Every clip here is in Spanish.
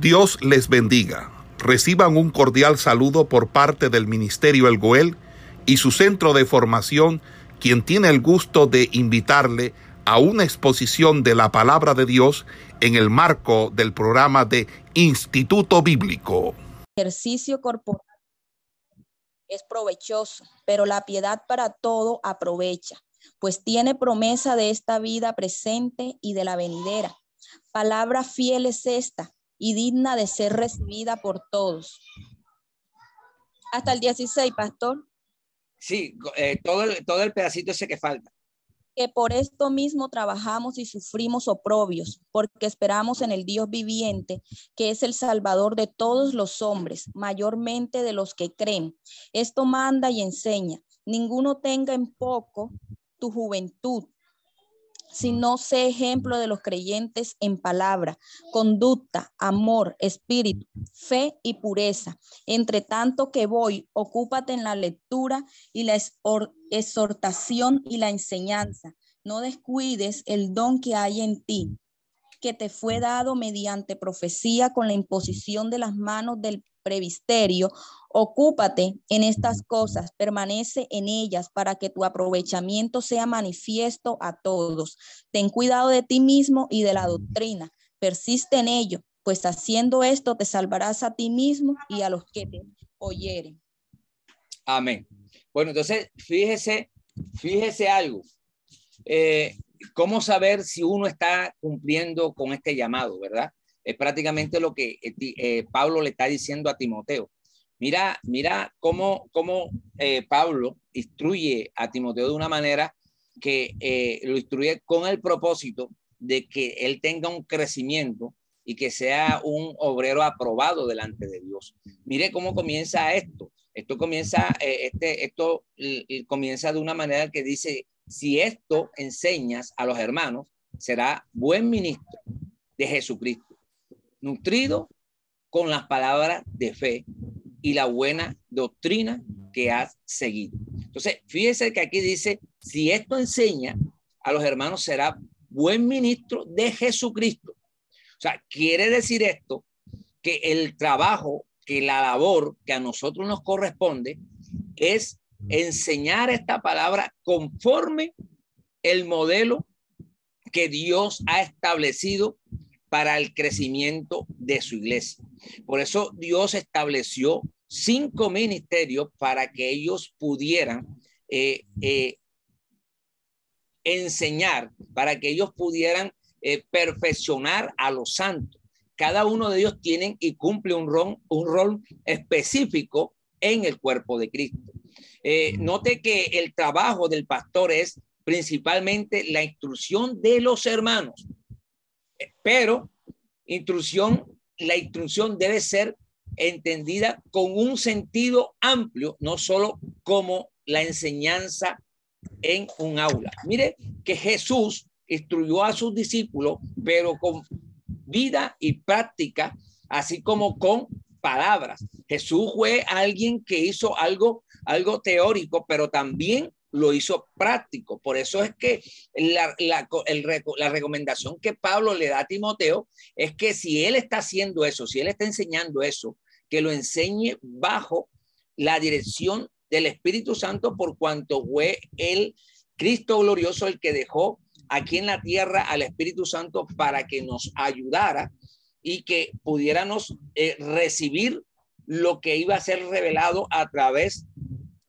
Dios les bendiga. Reciban un cordial saludo por parte del Ministerio El Goel y su centro de formación, quien tiene el gusto de invitarle a una exposición de la palabra de Dios en el marco del programa de Instituto Bíblico. Ejercicio corporal es provechoso, pero la piedad para todo aprovecha, pues tiene promesa de esta vida presente y de la venidera. Palabra fiel es esta y digna de ser recibida por todos. Hasta el 16, pastor. Sí, eh, todo, el, todo el pedacito ese que falta. Que por esto mismo trabajamos y sufrimos oprobios, porque esperamos en el Dios viviente, que es el Salvador de todos los hombres, mayormente de los que creen. Esto manda y enseña. Ninguno tenga en poco tu juventud, sino sé ejemplo de los creyentes en palabra, conducta, amor, espíritu, fe y pureza. Entre tanto que voy, ocúpate en la lectura y la exhortación y la enseñanza. No descuides el don que hay en ti, que te fue dado mediante profecía con la imposición de las manos del previsterio, ocúpate en estas cosas, permanece en ellas para que tu aprovechamiento sea manifiesto a todos. Ten cuidado de ti mismo y de la doctrina, persiste en ello, pues haciendo esto te salvarás a ti mismo y a los que te oyeren. Amén. Bueno, entonces, fíjese, fíjese algo. Eh, ¿Cómo saber si uno está cumpliendo con este llamado, verdad? Es prácticamente lo que eh, eh, Pablo le está diciendo a Timoteo. Mira, mira cómo, cómo eh, Pablo instruye a Timoteo de una manera que lo instruye con el propósito de que él tenga un crecimiento y que sea un obrero aprobado delante de Dios. Mire cómo comienza esto. Esto comienza, este, esto comienza de una manera que dice, si esto enseñas a los hermanos, será buen ministro de Jesucristo nutrido con las palabras de fe y la buena doctrina que has seguido. Entonces, fíjese que aquí dice, si esto enseña a los hermanos, será buen ministro de Jesucristo. O sea, quiere decir esto que el trabajo, que la labor que a nosotros nos corresponde es enseñar esta palabra conforme el modelo que Dios ha establecido para el crecimiento de su iglesia. Por eso Dios estableció cinco ministerios para que ellos pudieran eh, eh, enseñar, para que ellos pudieran eh, perfeccionar a los santos. Cada uno de ellos tienen y cumple un rol, un rol específico en el cuerpo de Cristo. note que el trabajo del pastor es principalmente la instrucción de los hermanos pero instrucción, la instrucción debe ser entendida con un sentido amplio, no solo como la enseñanza en un aula. Mire que Jesús instruyó a sus discípulos, pero con vida y práctica, así como con palabras. Jesús fue alguien que hizo algo, algo teórico, pero también lo hizo práctico. Por eso es que la, la, recomendación que Pablo le da a Timoteo es que si él está haciendo eso, si él está enseñando eso, que lo enseñe bajo la dirección del Espíritu Santo por cuanto fue el Cristo glorioso el que dejó aquí en la tierra al Espíritu Santo para que nos ayudara y que pudiéramos eh, recibir lo que iba a ser revelado a través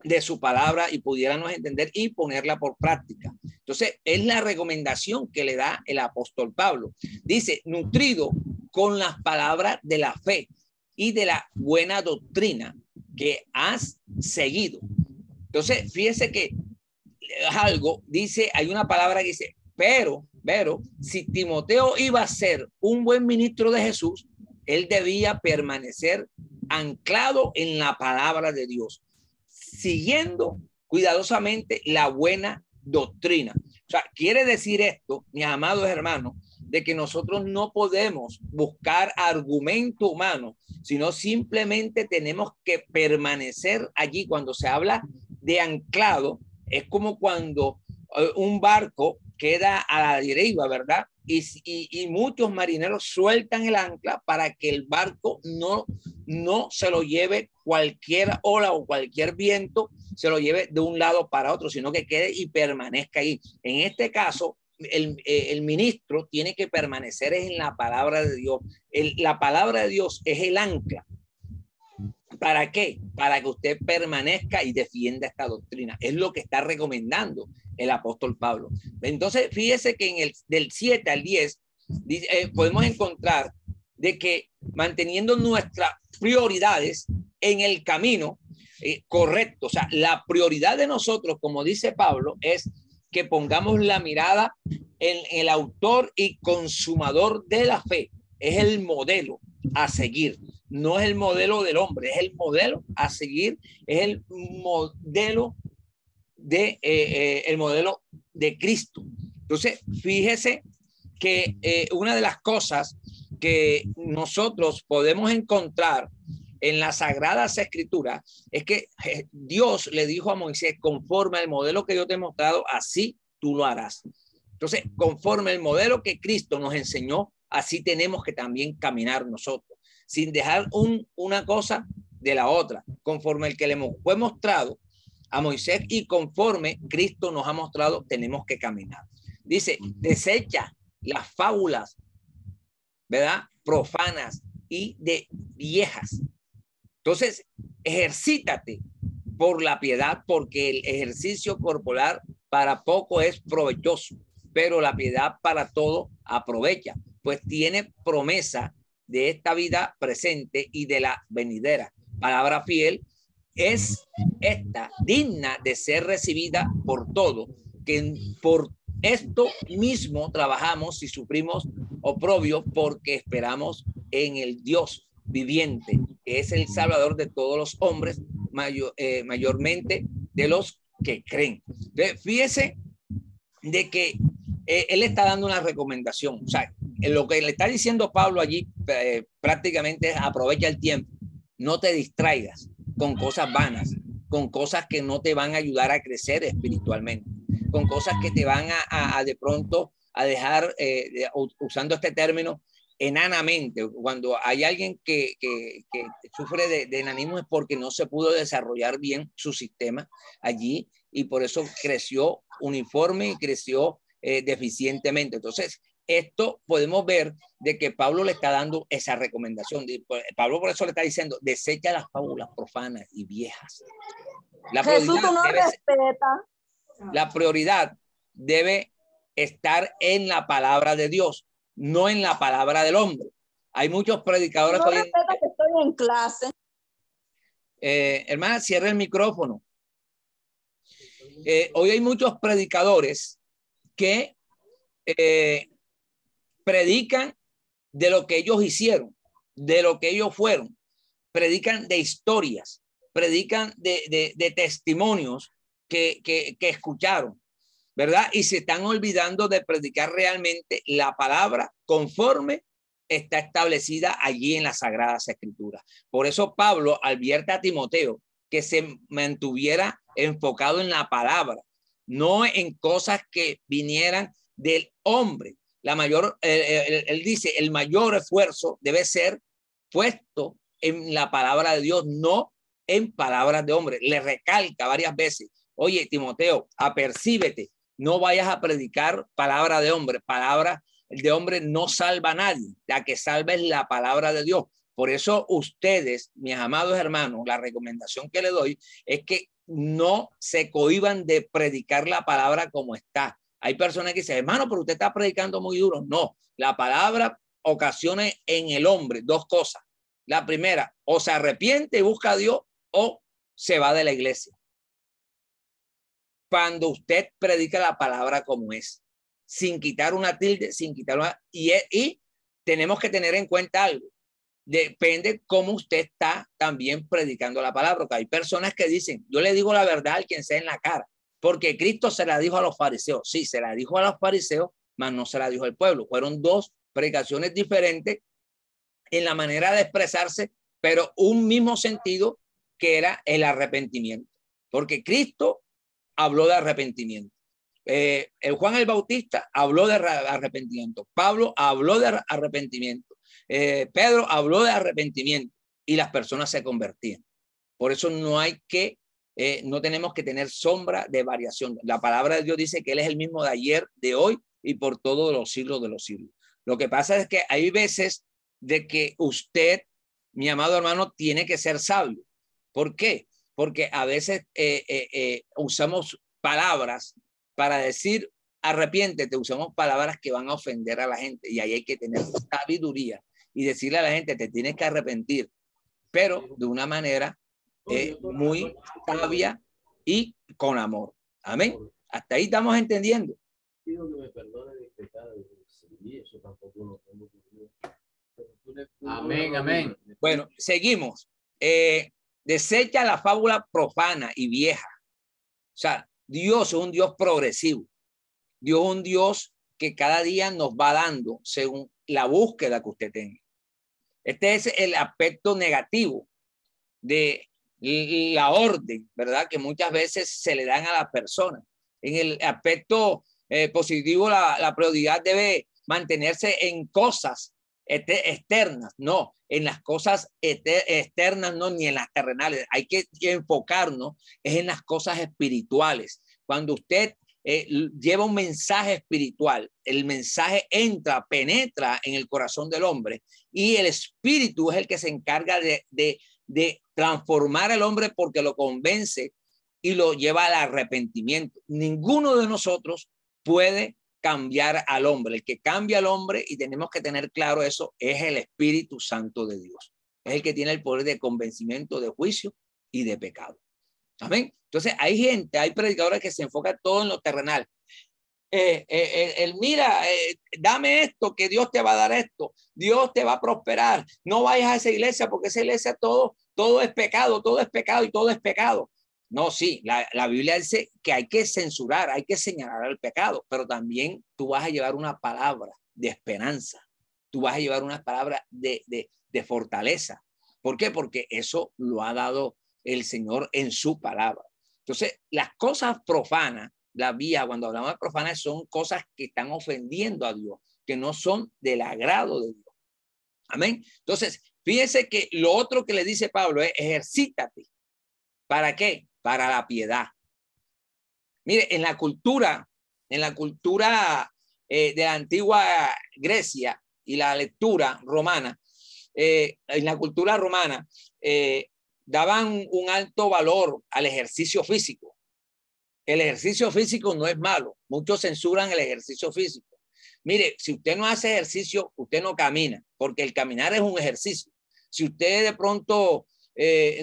de su palabra y pudiéramos entender y ponerla por práctica. Entonces, es la recomendación que le da el apóstol Pablo. Dice, nutrido con las palabras de la fe y de la buena doctrina que has seguido. Entonces, fíjese que algo, dice, hay una palabra que dice, pero, pero, si Timoteo iba a ser un buen ministro de Jesús, él debía permanecer anclado en la palabra de Dios siguiendo cuidadosamente la buena doctrina. O sea, quiere decir esto, mis amados hermanos, de que nosotros no podemos buscar argumento humano, sino simplemente tenemos que permanecer allí. Cuando se habla de anclado, es como cuando eh, un barco queda a la deriva, ¿verdad? Y, muchos marineros sueltan el ancla para que el barco no, no se lo lleve cualquier ola o cualquier viento, se lo lleve de un lado para otro, sino que quede y permanezca ahí. En este caso, el, eh, ministro tiene que permanecer en la palabra de Dios. la palabra de Dios es el ancla. ¿Para qué? Para que usted permanezca y defienda esta doctrina. Es lo que está recomendando el apóstol Pablo. Entonces, fíjese que en el del 7 al 10 eh, podemos encontrar de que manteniendo nuestras prioridades en el camino eh, correcto, o sea, la prioridad de nosotros, como dice Pablo, es que pongamos la mirada en el autor y consumador de la fe. Es el modelo a seguir. No es el modelo del hombre, es el modelo a seguir, es el modelo de eh, eh, el modelo de Cristo. Entonces, fíjese que eh, una de las cosas que nosotros podemos encontrar en las sagradas escrituras es que Dios le dijo a Moisés, conforme al modelo que yo te he mostrado, así tú lo harás. Entonces, conforme al modelo que Cristo nos enseñó, así tenemos que también caminar nosotros, sin dejar un, una cosa de la otra, conforme el que le fue mostrado, a Moisés y conforme Cristo nos ha mostrado, tenemos que caminar. Dice, desecha las fábulas, ¿verdad? Profanas y de viejas. Entonces, ejercítate por la piedad, porque el ejercicio corporal para poco es provechoso, pero la piedad para todo aprovecha, pues tiene promesa de esta vida presente y de la venidera. Palabra fiel es esta digna de ser recibida por todo, que por esto mismo trabajamos y sufrimos oprobio porque esperamos en el Dios viviente, que es el Salvador de todos los hombres, eh, mayormente de los que creen. fíjese de que eh, él está dando una recomendación. O sea, lo que le está diciendo Pablo allí eh, prácticamente es aprovecha el tiempo, no te distraigas, con cosas vanas, con cosas que no te van a ayudar a crecer espiritualmente, con cosas que te van a, de pronto a dejar, eh, usando este término, enanamente. Cuando hay alguien que, sufre de, enanismo es porque no se pudo desarrollar bien su sistema allí y por eso creció uniforme y creció eh, deficientemente. Entonces, esto podemos ver de que Pablo le está dando esa recomendación. Pablo por eso le está diciendo, desecha las fábulas profanas y viejas. La Jesús no respeta. La prioridad debe estar en la palabra de Dios, no en la palabra del hombre. Hay muchos predicadores no hoy que estoy en clase. Eh, hermana, cierra el micrófono. Eh, hoy hay muchos predicadores que eh, predican de lo que ellos hicieron, de lo que ellos fueron, predican de historias, predican de, testimonios que, escucharon, ¿verdad? Y se están olvidando de predicar realmente la palabra conforme está establecida allí en las Sagradas Escrituras. Por eso Pablo advierte a Timoteo que se mantuviera enfocado en la palabra, no en cosas que vinieran del hombre, la mayor, él, dice, el mayor esfuerzo debe ser puesto en la palabra de Dios, no en palabras de hombre. Le recalca varias veces, oye, Timoteo, apercíbete, no vayas a predicar palabra de hombre, palabra de hombre no salva a nadie, la que salva es la palabra de Dios. Por eso ustedes, mis amados hermanos, la recomendación que le doy es que no se cohiban de predicar la palabra como está. Hay personas que dicen, hermano, pero usted está predicando muy duro. No, la palabra ocasiona en el hombre dos cosas. La primera, o se arrepiente y busca a Dios o se va de la iglesia. Cuando usted predica la palabra como es, sin quitar una tilde, sin quitar una... Y, y tenemos que tener en cuenta algo. Depende cómo usted está también predicando la palabra. Porque hay personas que dicen, yo le digo la verdad al quien sea en la cara porque Cristo se la dijo a los fariseos. Sí, se la dijo a los fariseos, mas no se la dijo al pueblo. Fueron dos predicaciones diferentes en la manera de expresarse, pero un mismo sentido que era el arrepentimiento. Porque Cristo habló de arrepentimiento. Eh, el Juan el Bautista habló de arrepentimiento, Pablo habló de arrepentimiento, eh, Pedro habló de arrepentimiento y las personas se convertían. Por eso no hay que, eh, no tenemos que tener sombra de variación. La palabra de Dios dice que Él es el mismo de ayer, de hoy y por todos los siglos de los siglos. Lo que pasa es que hay veces de que usted, mi amado hermano, tiene que ser sabio. ¿Por qué? Porque a veces usamos palabras para decir arrepiéntete, usamos palabras que van a ofender a la gente y ahí hay que tener sabiduría y decirle a la gente, te tienes que arrepentir, pero de una manera eh, muy sabia y con amor. Amén. Hasta ahí estamos entendiendo. Amén, amén. Bueno, seguimos. Eh, desecha la fábula profana y vieja. O sea, Dios es un Dios progresivo. Dios es un Dios que cada día nos va dando según la búsqueda que usted tenga. Este es el aspecto negativo de la orden, ¿verdad? Que muchas veces se le dan a las personas. En el aspecto eh, positivo, la, prioridad debe mantenerse en cosas externas, no, en las cosas externas, no, ni en las terrenales. Hay que enfocarnos en las cosas espirituales. Cuando usted eh, lleva un mensaje espiritual, el mensaje entra, penetra en el corazón del hombre y el espíritu es el que se encarga de transformar al hombre porque lo convence y lo lleva al arrepentimiento. Ninguno de nosotros puede cambiar al hombre. El que cambia al hombre, y tenemos que tener claro eso, es el Espíritu Santo de Dios. Es el que tiene el poder de convencimiento, de juicio y de pecado. Amén. Entonces, hay gente, hay predicadores que se enfocan todo en lo terrenal. Eh, eh, el, mira, eh, dame esto, que Dios te va a dar esto, Dios te va a prosperar. No vayas a esa iglesia porque esa iglesia todo, todo es pecado, todo es pecado y todo es pecado. No, sí, la, Biblia dice que hay que censurar, hay que señalar el pecado, pero también tú vas a llevar una palabra de esperanza, tú vas a llevar una palabra de, de, fortaleza. ¿Por qué? Porque eso lo ha dado el Señor en su palabra. Entonces, las cosas profanas, la vía, cuando hablamos de profanas, son cosas que están ofendiendo a Dios, que no son del agrado de Dios. Amén. Entonces, fíjense que lo otro que le dice Pablo es ejercítate. ¿Para qué? para la piedad. Mire, en la cultura, en la cultura eh, de la antigua Grecia y la lectura romana, eh, en la cultura romana, eh, daban un alto valor al ejercicio físico. El ejercicio físico no es malo. Muchos censuran el ejercicio físico. Mire, si usted no hace ejercicio, usted no camina, porque el caminar es un ejercicio. Si usted de pronto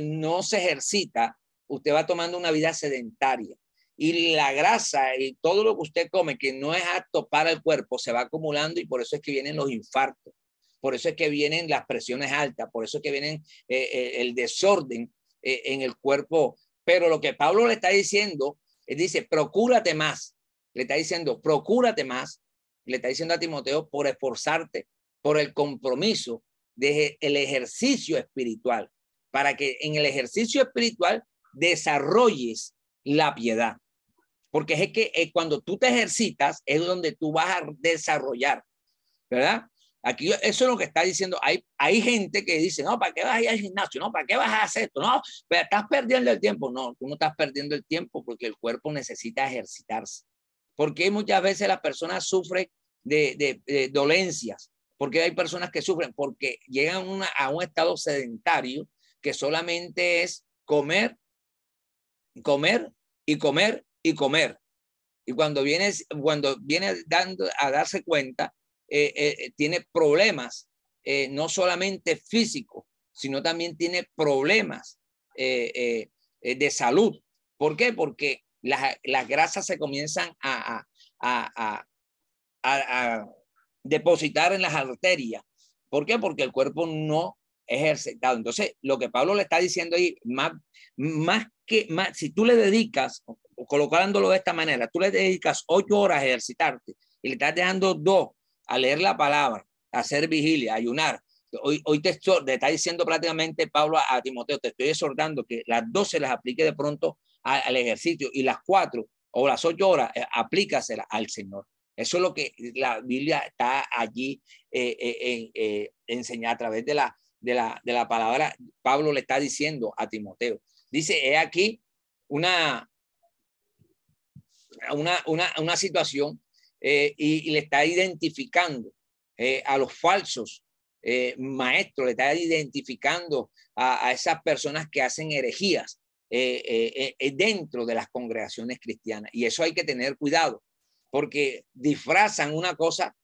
no se ejercita, usted va tomando una vida sedentaria y la grasa y todo lo que usted come que no es apto para el cuerpo se va acumulando y por eso es que vienen los infartos, por eso es que vienen las presiones altas, por eso es que vienen eh, eh, el desorden eh, en el cuerpo. Pero lo que Pablo le está diciendo, él dice, procúrate más, le está diciendo, procúrate más, le está diciendo a Timoteo por esforzarte, por el compromiso de el ejercicio espiritual, para que en el ejercicio espiritual desarrolles la piedad. Porque es que eh, cuando tú te ejercitas es donde tú vas a desarrollar, ¿verdad? Aquí eso es lo que está diciendo. Hay, hay gente que dice, no, ¿para qué vas a ir al gimnasio? No, ¿para qué vas a hacer esto? No, pero estás perdiendo el tiempo. No, tú no estás perdiendo el tiempo porque el cuerpo necesita ejercitarse. Porque muchas veces las personas sufren de, de, dolencias. Porque hay personas que sufren porque llegan a un estado sedentario que solamente es comer comer y comer y comer. Y cuando viene, cuando viene dando a darse cuenta, eh, eh, tiene problemas, eh, no solamente físicos, sino también tiene problemas de salud. ¿Por qué? Porque las, las grasas se comienzan a, a, a, a, depositar en las arterias. ¿Por qué? Porque el cuerpo no es ejercitado. Entonces, lo que Pablo le está diciendo ahí, más, más que más, si tú le dedicas, colocándolo de esta manera, tú le dedicas ocho horas a ejercitarte y le estás dejando dos a leer la palabra, a hacer vigilia, a ayunar. Hoy, hoy te, está diciendo prácticamente Pablo a, Timoteo, te estoy exhortando que las dos se las aplique de pronto al ejercicio y las cuatro o las ocho horas, eh, aplícasela al Señor. Eso es lo que la Biblia está allí eh, eh, eh enseñada a través de la, de, la, de la palabra. Pablo le está diciendo a Timoteo. Dice, he aquí una, una, una, una situación y, le está identificando a los falsos maestros, le está identificando a, a, esas personas que hacen herejías dentro de las congregaciones cristianas. Y eso hay que tener cuidado porque disfrazan una cosa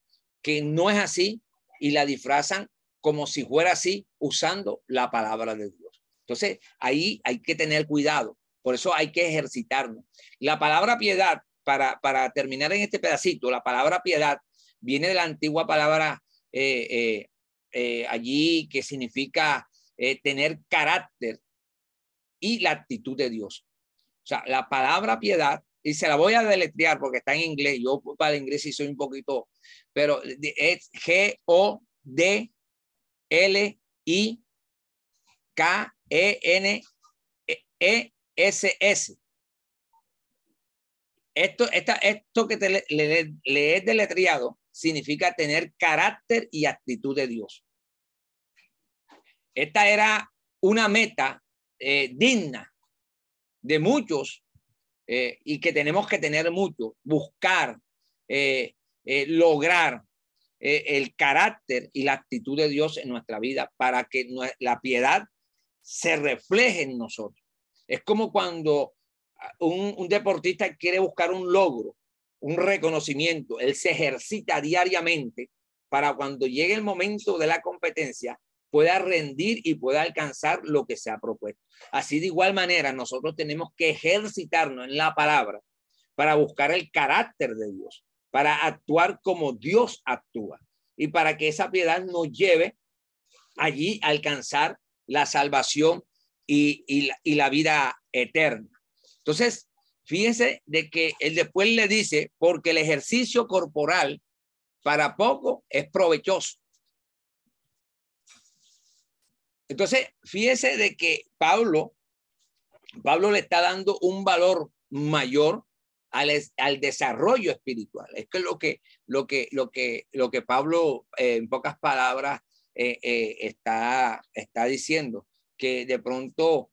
que no es así y la disfrazan como si fuera así usando la palabra de Dios. Entonces, ahí hay que tener cuidado. Por eso hay que ejercitarnos. La palabra piedad, para, para terminar en este pedacito, la palabra piedad viene de la antigua palabra eh, eh, eh, allí que significa tener carácter y la actitud de Dios. O sea, la palabra piedad y se la voy a deletrear porque está en inglés. Yo para el inglés sí soy un poquito, pero es G-O-D-L-I-K-E-N-S-S. Esto, esto que te le, le, es deletreado significa tener carácter y actitud de Dios. Esta era una meta eh, digna de muchos eh, y que tenemos que tener mucho, buscar, eh, lograr el carácter y la actitud de Dios en nuestra vida para que la piedad se refleje en nosotros. Es como cuando un, un deportista quiere buscar un logro, un reconocimiento, él se ejercita diariamente para cuando llegue el momento de la competencia, pueda rendir y pueda alcanzar lo que se ha propuesto. Así de igual manera, nosotros tenemos que ejercitarnos en la palabra para buscar el carácter de Dios, para actuar como Dios actúa y para que esa piedad nos lleve allí a alcanzar la salvación y, la, la vida eterna. Entonces, fíjense de que él después le dice, porque el ejercicio corporal para poco es provechoso Entonces, fíjese de que Pablo, Pablo le está dando un valor mayor al, al desarrollo espiritual. Es que lo que, lo que, lo que, lo que Pablo, eh, en pocas palabras, eh, eh, está, está diciendo, que de pronto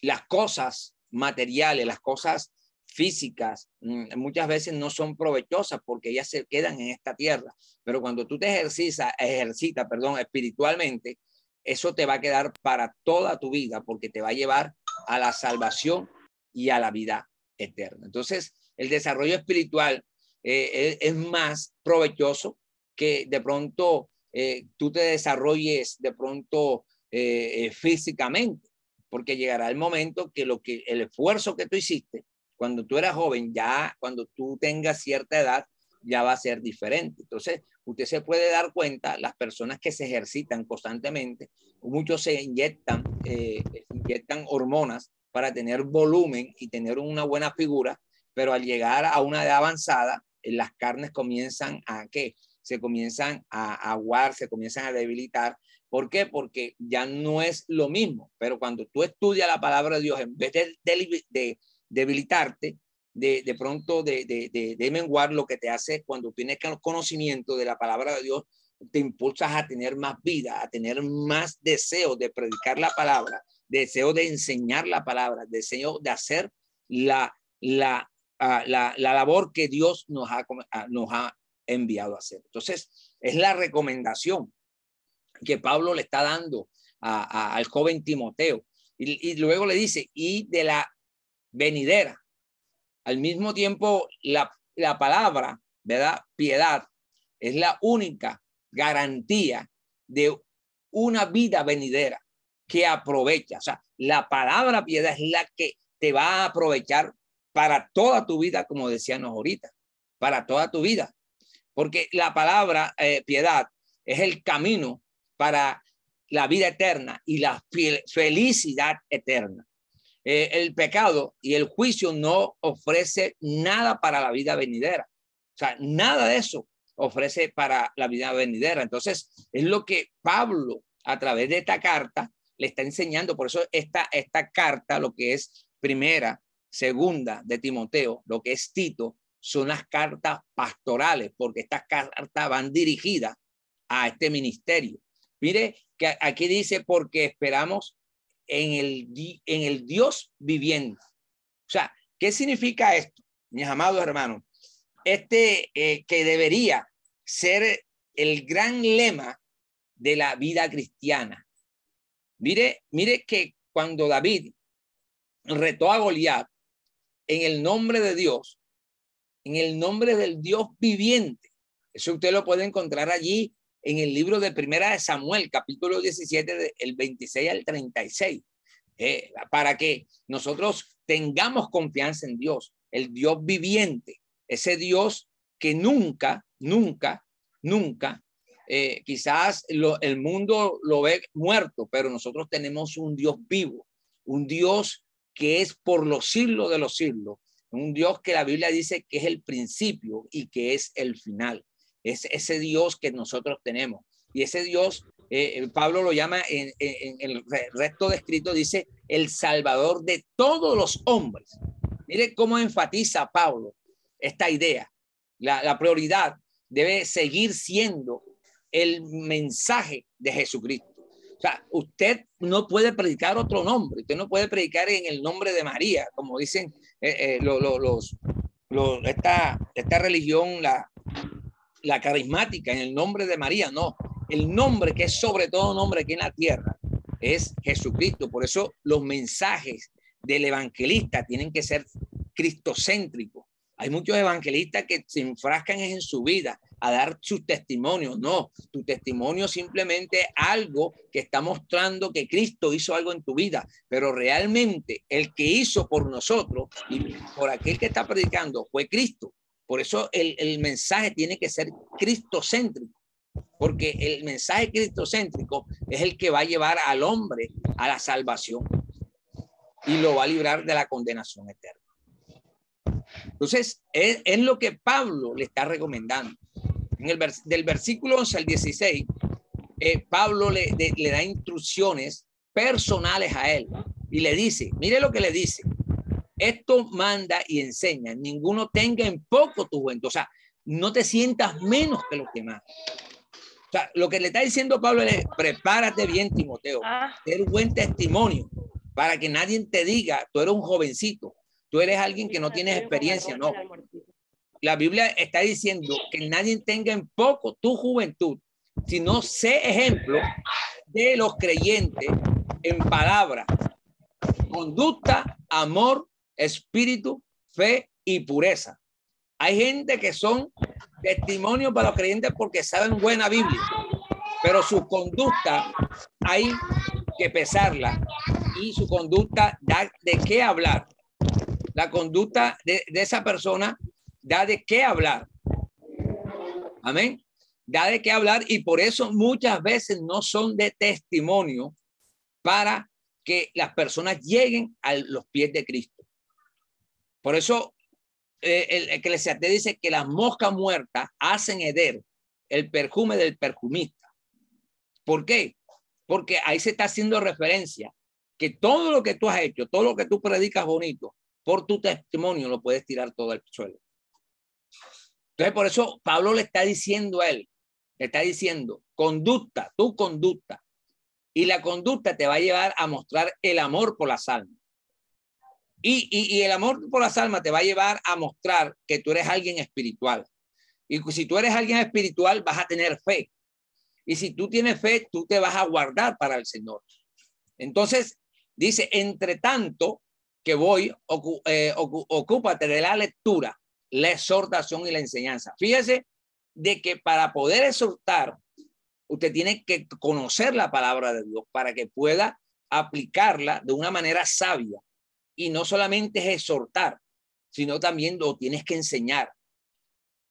las cosas materiales, las cosas físicas mm, muchas veces no son provechosas porque ellas se quedan en esta tierra. Pero cuando tú te ejercitas, ejercita, perdón, espiritualmente, eso te va a quedar para toda tu vida porque te va a llevar a la salvación y a la vida eterna. Entonces, el desarrollo espiritual eh, es, más provechoso que de pronto eh, tú te desarrolles de pronto eh, físicamente, porque llegará el momento que lo que el esfuerzo que tú hiciste cuando tú eras joven, ya cuando tú tengas cierta edad, ya va a ser diferente. Entonces, usted se puede dar cuenta, las personas que se ejercitan constantemente, muchos se inyectan, eh, inyectan hormonas para tener volumen y tener una buena figura, pero al llegar a una edad avanzada, eh, las carnes comienzan a qué? Se comienzan a aguar, se comienzan a debilitar. ¿Por qué? Porque ya no es lo mismo. Pero cuando tú estudias la palabra de Dios, en vez de, de debilitarte, de, de pronto de, de, de, menguar, lo que te hace cuando tienes conocimiento de la palabra de Dios, te impulsas a tener más vida, a tener más deseo de predicar la palabra, deseo de enseñar la palabra, deseo de hacer la, la, ah, la, la labor que Dios nos ha, ah, nos ha enviado a hacer. Entonces, es la recomendación que Pablo le está dando a, al joven Timoteo. Y, luego le dice, y de la venidera. Al mismo tiempo, la, la palabra, ¿verdad? Piedad es la única garantía de una vida venidera que aprovecha. O sea, la palabra piedad es la que te va a aprovechar para toda tu vida, como decíamos ahorita, para toda tu vida. Porque la palabra eh, piedad es el camino para la vida eterna y la felicidad eterna. Eh, el pecado y el juicio no ofrece nada para la vida venidera. O sea, nada de eso ofrece para la vida venidera. Entonces, es lo que Pablo, a través de esta carta, le está enseñando. Por eso esta, esta carta, lo que es primera segunda de Timoteo, lo que es Tito, son las cartas pastorales, porque estas cartas van dirigidas a este ministerio. Mire que aquí dice, porque esperamos en el, en el Dios viviendo. O sea, ¿qué significa esto, mis amados hermanos? Este eh, que debería ser el gran lema de la vida cristiana. Mire, mire que cuando David retó a Goliat en el nombre de Dios, en el nombre del Dios viviente, eso usted lo puede encontrar allí en el libro de Primera de Samuel, capítulo 17, del 26 al 36, eh, para que nosotros tengamos confianza en Dios, el Dios viviente, ese Dios que nunca, nunca, nunca, eh, quizás el mundo lo ve muerto, pero nosotros tenemos un Dios vivo, un Dios que es por los siglos de los siglos, un Dios que la Biblia dice que es el principio y que es el final. Es ese Dios que nosotros tenemos. Y ese Dios, eh, Pablo lo llama en, el resto de escrito, dice el Salvador de todos los hombres. Mire cómo enfatiza Pablo esta idea. La, la prioridad debe seguir siendo el mensaje de Jesucristo. O sea, usted no puede predicar otro nombre, usted no puede predicar en el nombre de María, como dicen eh, eh, los, los, esta, esta religión, la, la carismática, en el nombre de María, no. El nombre que es sobre todo nombre aquí en la tierra es Jesucristo. Por eso los mensajes del evangelista tienen que ser cristocéntricos. Hay muchos evangelistas que se enfrascan en su vida a dar sus testimonios. No, tu testimonio simplemente algo que está mostrando que Cristo hizo algo en tu vida, pero realmente el que hizo por nosotros y por aquel que está predicando fue Cristo. Por eso el, el mensaje tiene que ser cristocéntrico, porque el mensaje cristocéntrico es el que va a llevar al hombre a la salvación y lo va a librar de la condenación eterna. Entonces, es, lo que Pablo le está recomendando. En el del versículo 11 al 16, eh, Pablo le, le da instrucciones personales a él y le dice, mire lo que le dice, esto manda y enseña, ninguno tenga en poco tu juventud, o sea, no te sientas menos que los demás. O sea, lo que le está diciendo Pablo es, prepárate bien, Timoteo, ah. ten buen testimonio para que nadie te diga, tú eres un jovencito, tú eres alguien que no tienes experiencia, no. La Biblia está diciendo que nadie tenga en poco tu juventud, sino sé ejemplo de los creyentes en palabra, conducta, amor, espíritu, fe y pureza. Hay gente que son testimonios para los creyentes porque saben buena Biblia, pero su conducta hay que pesarla y su conducta da de qué hablar la conducta de, esa persona da de qué hablar. Amén. Da de qué hablar y por eso muchas veces no son de testimonio para que las personas lleguen a los pies de Cristo. Por eso eh, el eclesiastés dice que las moscas muertas hacen heder el perfume del perfumista. ¿Por qué? Porque ahí se está haciendo referencia que todo lo que tú has hecho, todo lo que tú predicas bonito, por tu testimonio lo puedes tirar todo al suelo. Entonces, por eso Pablo le está diciendo a él, le está diciendo, conducta, tu conducta. Y la conducta te va a llevar a mostrar el amor por las almas. Y, el amor por las almas te va a llevar a mostrar que tú eres alguien espiritual. Y si tú eres alguien espiritual, vas a tener fe. Y si tú tienes fe, tú te vas a guardar para el Señor. Entonces, dice, entre tanto, que voy, eh, ocúpate de la lectura, la exhortación y la enseñanza. Fíjese de que para poder exhortar, usted tiene que conocer la palabra de Dios para que pueda aplicarla de una manera sabia. Y no solamente es exhortar, sino también lo tienes que enseñar.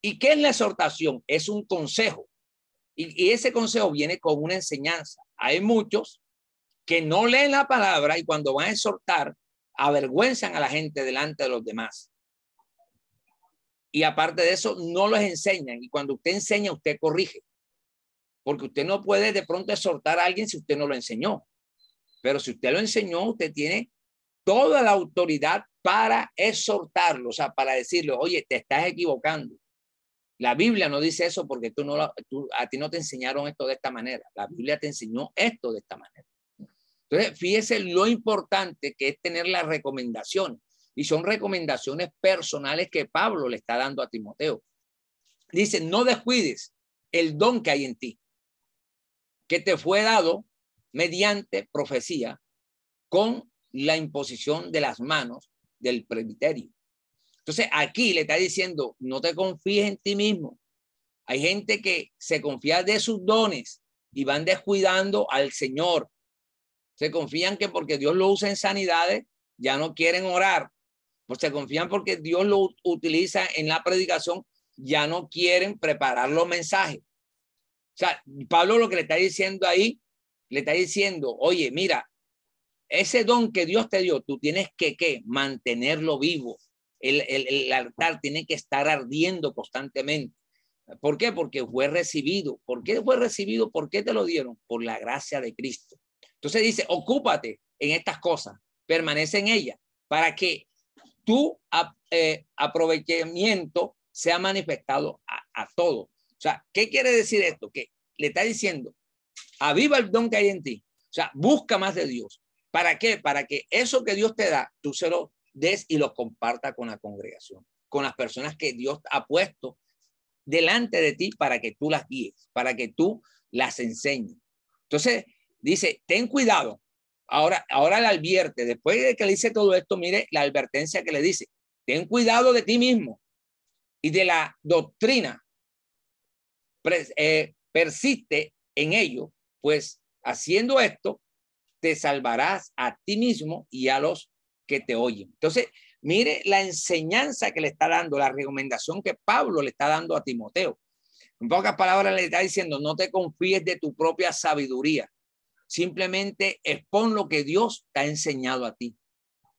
¿Y qué es la exhortación? Es un consejo. Y, ese consejo viene con una enseñanza. Hay muchos que no leen la palabra y cuando van a exhortar, avergüenzan a la gente delante de los demás. Y aparte de eso, no los enseñan. Y cuando usted enseña, usted corrige. Porque usted no puede de pronto exhortar a alguien si usted no lo enseñó. Pero si usted lo enseñó, usted tiene toda la autoridad para exhortarlo, o sea, para decirle, oye, te estás equivocando. La Biblia no dice eso porque tú no, tú, a ti no te enseñaron esto de esta manera. La Biblia te enseñó esto de esta manera. Entonces, fíjese lo importante que es tener las recomendaciones. Y son recomendaciones personales que Pablo le está dando a Timoteo. Dice, no descuides el don que hay en ti, que te fue dado mediante profecía con la imposición de las manos del presbiterio. Entonces, aquí le está diciendo, no te confíes en ti mismo. Hay gente que se confía de sus dones y van descuidando al Señor. Se confían que porque Dios lo usa en sanidades, ya no quieren orar. Pues se confían porque Dios lo utiliza en la predicación, ya no quieren preparar los mensajes. O sea, Pablo lo que le está diciendo ahí, le está diciendo, oye, mira, ese don que Dios te dio, tú tienes que ¿qué? mantenerlo vivo. El, altar tiene que estar ardiendo constantemente. ¿Por qué? Porque fue recibido. ¿Por qué fue recibido? ¿Por qué te lo dieron? Por la gracia de Cristo. Entonces dice, ocúpate en estas cosas, permanece en ellas, para que tu eh, aprovechamiento sea manifestado a, a todo. O sea, ¿qué quiere decir esto? Que le está diciendo, aviva el don que hay en ti. O sea, busca más de Dios. ¿Para qué? Para que eso que Dios te da, tú se lo des y lo comparta con la congregación, con las personas que Dios ha puesto delante de ti para que tú las guíes, para que tú las enseñes. Entonces, dice, ten cuidado. Ahora, ahora le advierte, después de que le dice todo esto, mire la advertencia que le dice, ten cuidado de ti mismo y de la doctrina. Eh, persiste en ello, pues haciendo esto, te salvarás a ti mismo y a los que te oyen. Entonces, mire la enseñanza que le está dando, la recomendación que Pablo le está dando a Timoteo. En pocas palabras le está diciendo, no te confíes de tu propia sabiduría, simplemente expon lo que Dios te ha enseñado a ti.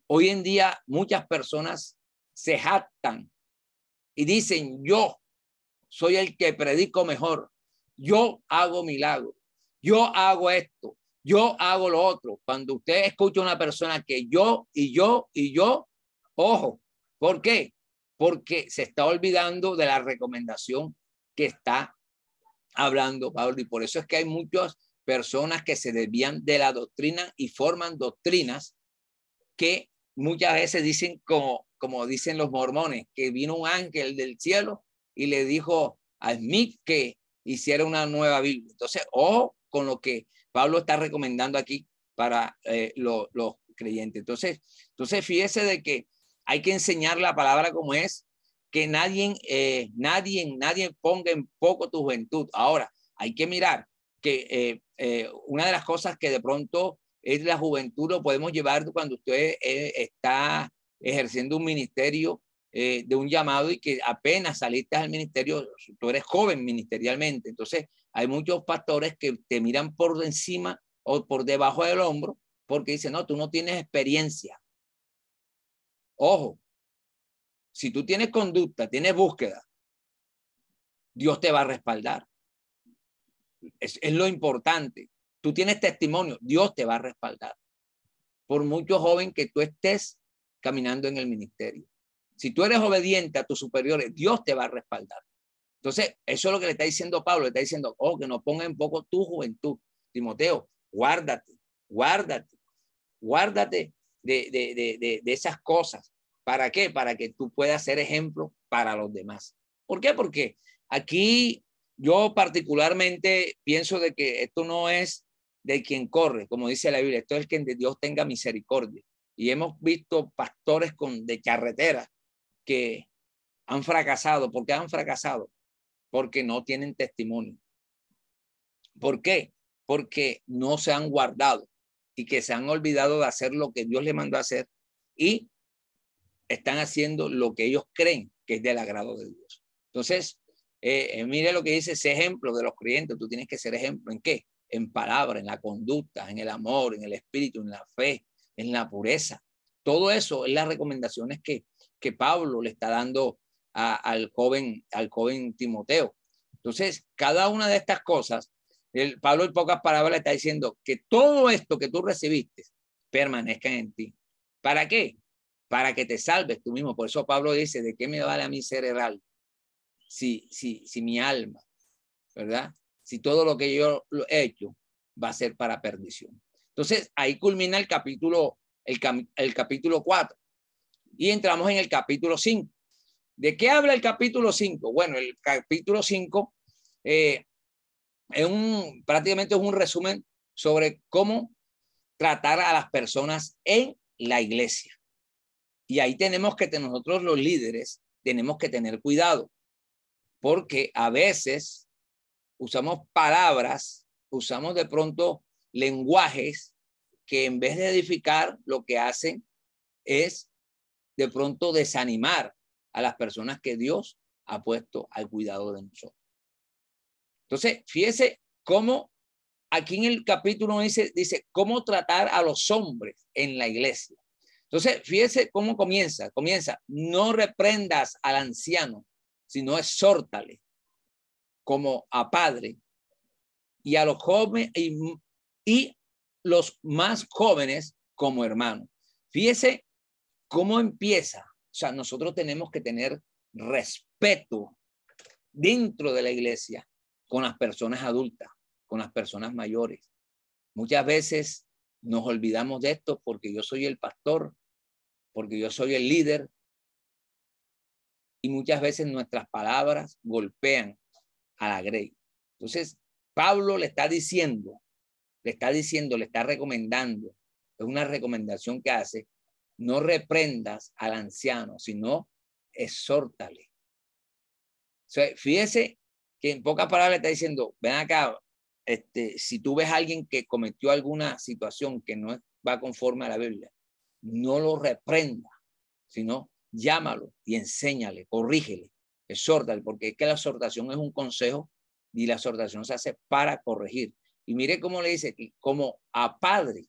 Hoy en día muchas personas se jactan y dicen, yo soy el que predico mejor, yo hago milagros, yo hago esto, yo hago lo otro. Cuando usted escucha a una persona que yo y yo y yo, ojo, ¿por qué? Porque se está olvidando de la recomendación que está hablando Pablo. Y por eso es que hay muchas personas que se desvían de la doctrina y forman doctrinas que muchas veces dicen como, como dicen los mormones, que vino un ángel del cielo y le dijo a Smith que hiciera una nueva Biblia. Entonces, ojo con lo que Pablo está recomendando aquí para eh, los creyentes. Entonces, entonces, fíjese de que hay que enseñar la palabra como es, que nadie, eh, nadie, nadie ponga en poco tu juventud. Ahora, hay que mirar que eh, una de las cosas que de pronto es la juventud, lo podemos llevar cuando usted está ejerciendo un ministerio de un llamado y que apenas saliste al ministerio, tú eres joven ministerialmente. Entonces, hay muchos pastores que te miran por encima o por debajo del hombro porque dicen, no, tú no tienes experiencia. Ojo, si tú tienes conducta, tienes búsqueda, Dios te va a respaldar. Es, es lo importante. Tú tienes testimonio, Dios te va a respaldar. Por mucho joven que tú estés caminando en el ministerio. Si tú eres obediente a tus superiores, Dios te va a respaldar. Entonces, eso es lo que le está diciendo Pablo, le está diciendo, oh, que no ponga en poco tu juventud. Timoteo, guárdate, guárdate, guárdate de, de, de, de esas cosas. ¿Para qué? Para que tú puedas ser ejemplo para los demás. ¿Por qué? Porque aquí yo particularmente pienso de que esto no es de quien corre, como dice la Biblia, esto es que Dios tenga misericordia. Y hemos visto pastores con, de carretera que han fracasado. ¿Por qué han fracasado? porque no tienen testimonio. ¿Por qué? Porque no se han guardado y que se han olvidado de hacer lo que Dios le mandó a hacer y están haciendo lo que ellos creen que es del agrado de Dios. Entonces, eh, eh, mire lo que dice ese ejemplo de los creyentes. Tú tienes que ser ejemplo en qué? En palabra, en la conducta, en el amor, en el espíritu, en la fe, en la pureza. Todo eso es las recomendaciones que, que Pablo le está dando al, joven, al joven Timoteo. Entonces, cada una de estas cosas, el, Pablo en pocas palabras le está diciendo que todo esto que tú recibiste permanezca en ti, ¿Para qué? Para que te salves tú mismo. Por eso Pablo dice, ¿de qué me vale a mí ser real? Si, si, si mi alma, ¿verdad? Si todo lo que yo he hecho va a ser para perdición. Entonces, ahí culmina el capítulo, el, el capítulo 4. Y entramos en el capítulo 5. ¿De qué habla el capítulo 5? Bueno, el capítulo 5 eh, es un, prácticamente es un resumen sobre cómo tratar a las personas en la iglesia. Y ahí tenemos que nosotros los líderes tenemos que tener cuidado, porque a veces usamos palabras, usamos de pronto lenguajes que en vez de edificar lo que hacen es de pronto desanimar a las personas que Dios ha puesto al cuidado de nosotros. Entonces, fíjese cómo aquí en el capítulo dice, dice cómo tratar a los hombres en la iglesia. Entonces, fíjese cómo comienza. Comienza, no reprendas al anciano, sino exhórtale como a padre y a los jóvenes y, y los más jóvenes como hermano. Fíjese cómo empieza. O sea, nosotros tenemos que tener respeto dentro de la iglesia con las personas adultas, con las personas mayores. Muchas veces nos olvidamos de esto porque yo soy el pastor, porque yo soy el líder. Y muchas veces nuestras palabras golpean a la grey. Entonces, Pablo le está diciendo, le está diciendo, le está recomendando, es una recomendación que hace, no reprendas al anciano, sino exhórtale. O fíjese que en pocas palabras está diciendo, ven acá, este, si tú ves a alguien que cometió alguna situación que no va conforme a la Biblia, no lo reprenda, sino llámalo y enséñale, corrígele, exhórtale, porque es que la exhortación es un consejo y la exhortación se hace para corregir. Y mire cómo le dice, como a padre.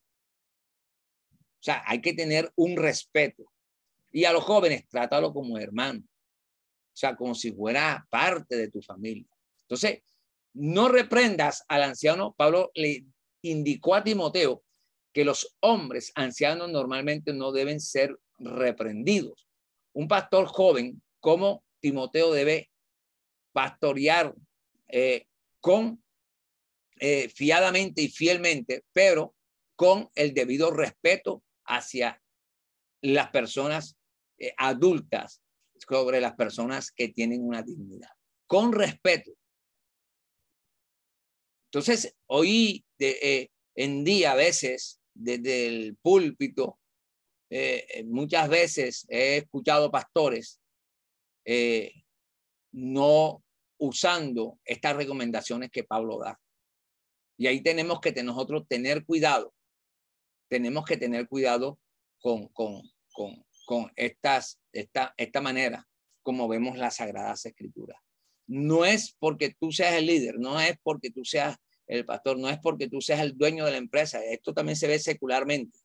Sea, hay que tener un respeto. Y a los jóvenes, trátalo como hermano. O sea, como si fuera parte de tu familia. Entonces, no reprendas al anciano. Pablo le indicó a Timoteo que los hombres ancianos normalmente no deben ser reprendidos. Un pastor joven como Timoteo debe pastorear eh, con eh, fiadamente y fielmente, pero con el debido respeto hacia las personas eh, adultas, sobre las personas que tienen una dignidad. Con respeto, entonces, hoy eh, en día a veces, desde el púlpito, eh, muchas veces he escuchado pastores no usando estas recomendaciones que Pablo da. Y ahí tenemos que nosotros tener cuidado. Tenemos que tener cuidado con, con, con, con estas, esta, esta manera como vemos las Sagradas Escrituras no es porque tú seas el líder, no es porque tú seas el pastor, no es porque tú seas el dueño de la empresa, esto también se ve secularmente.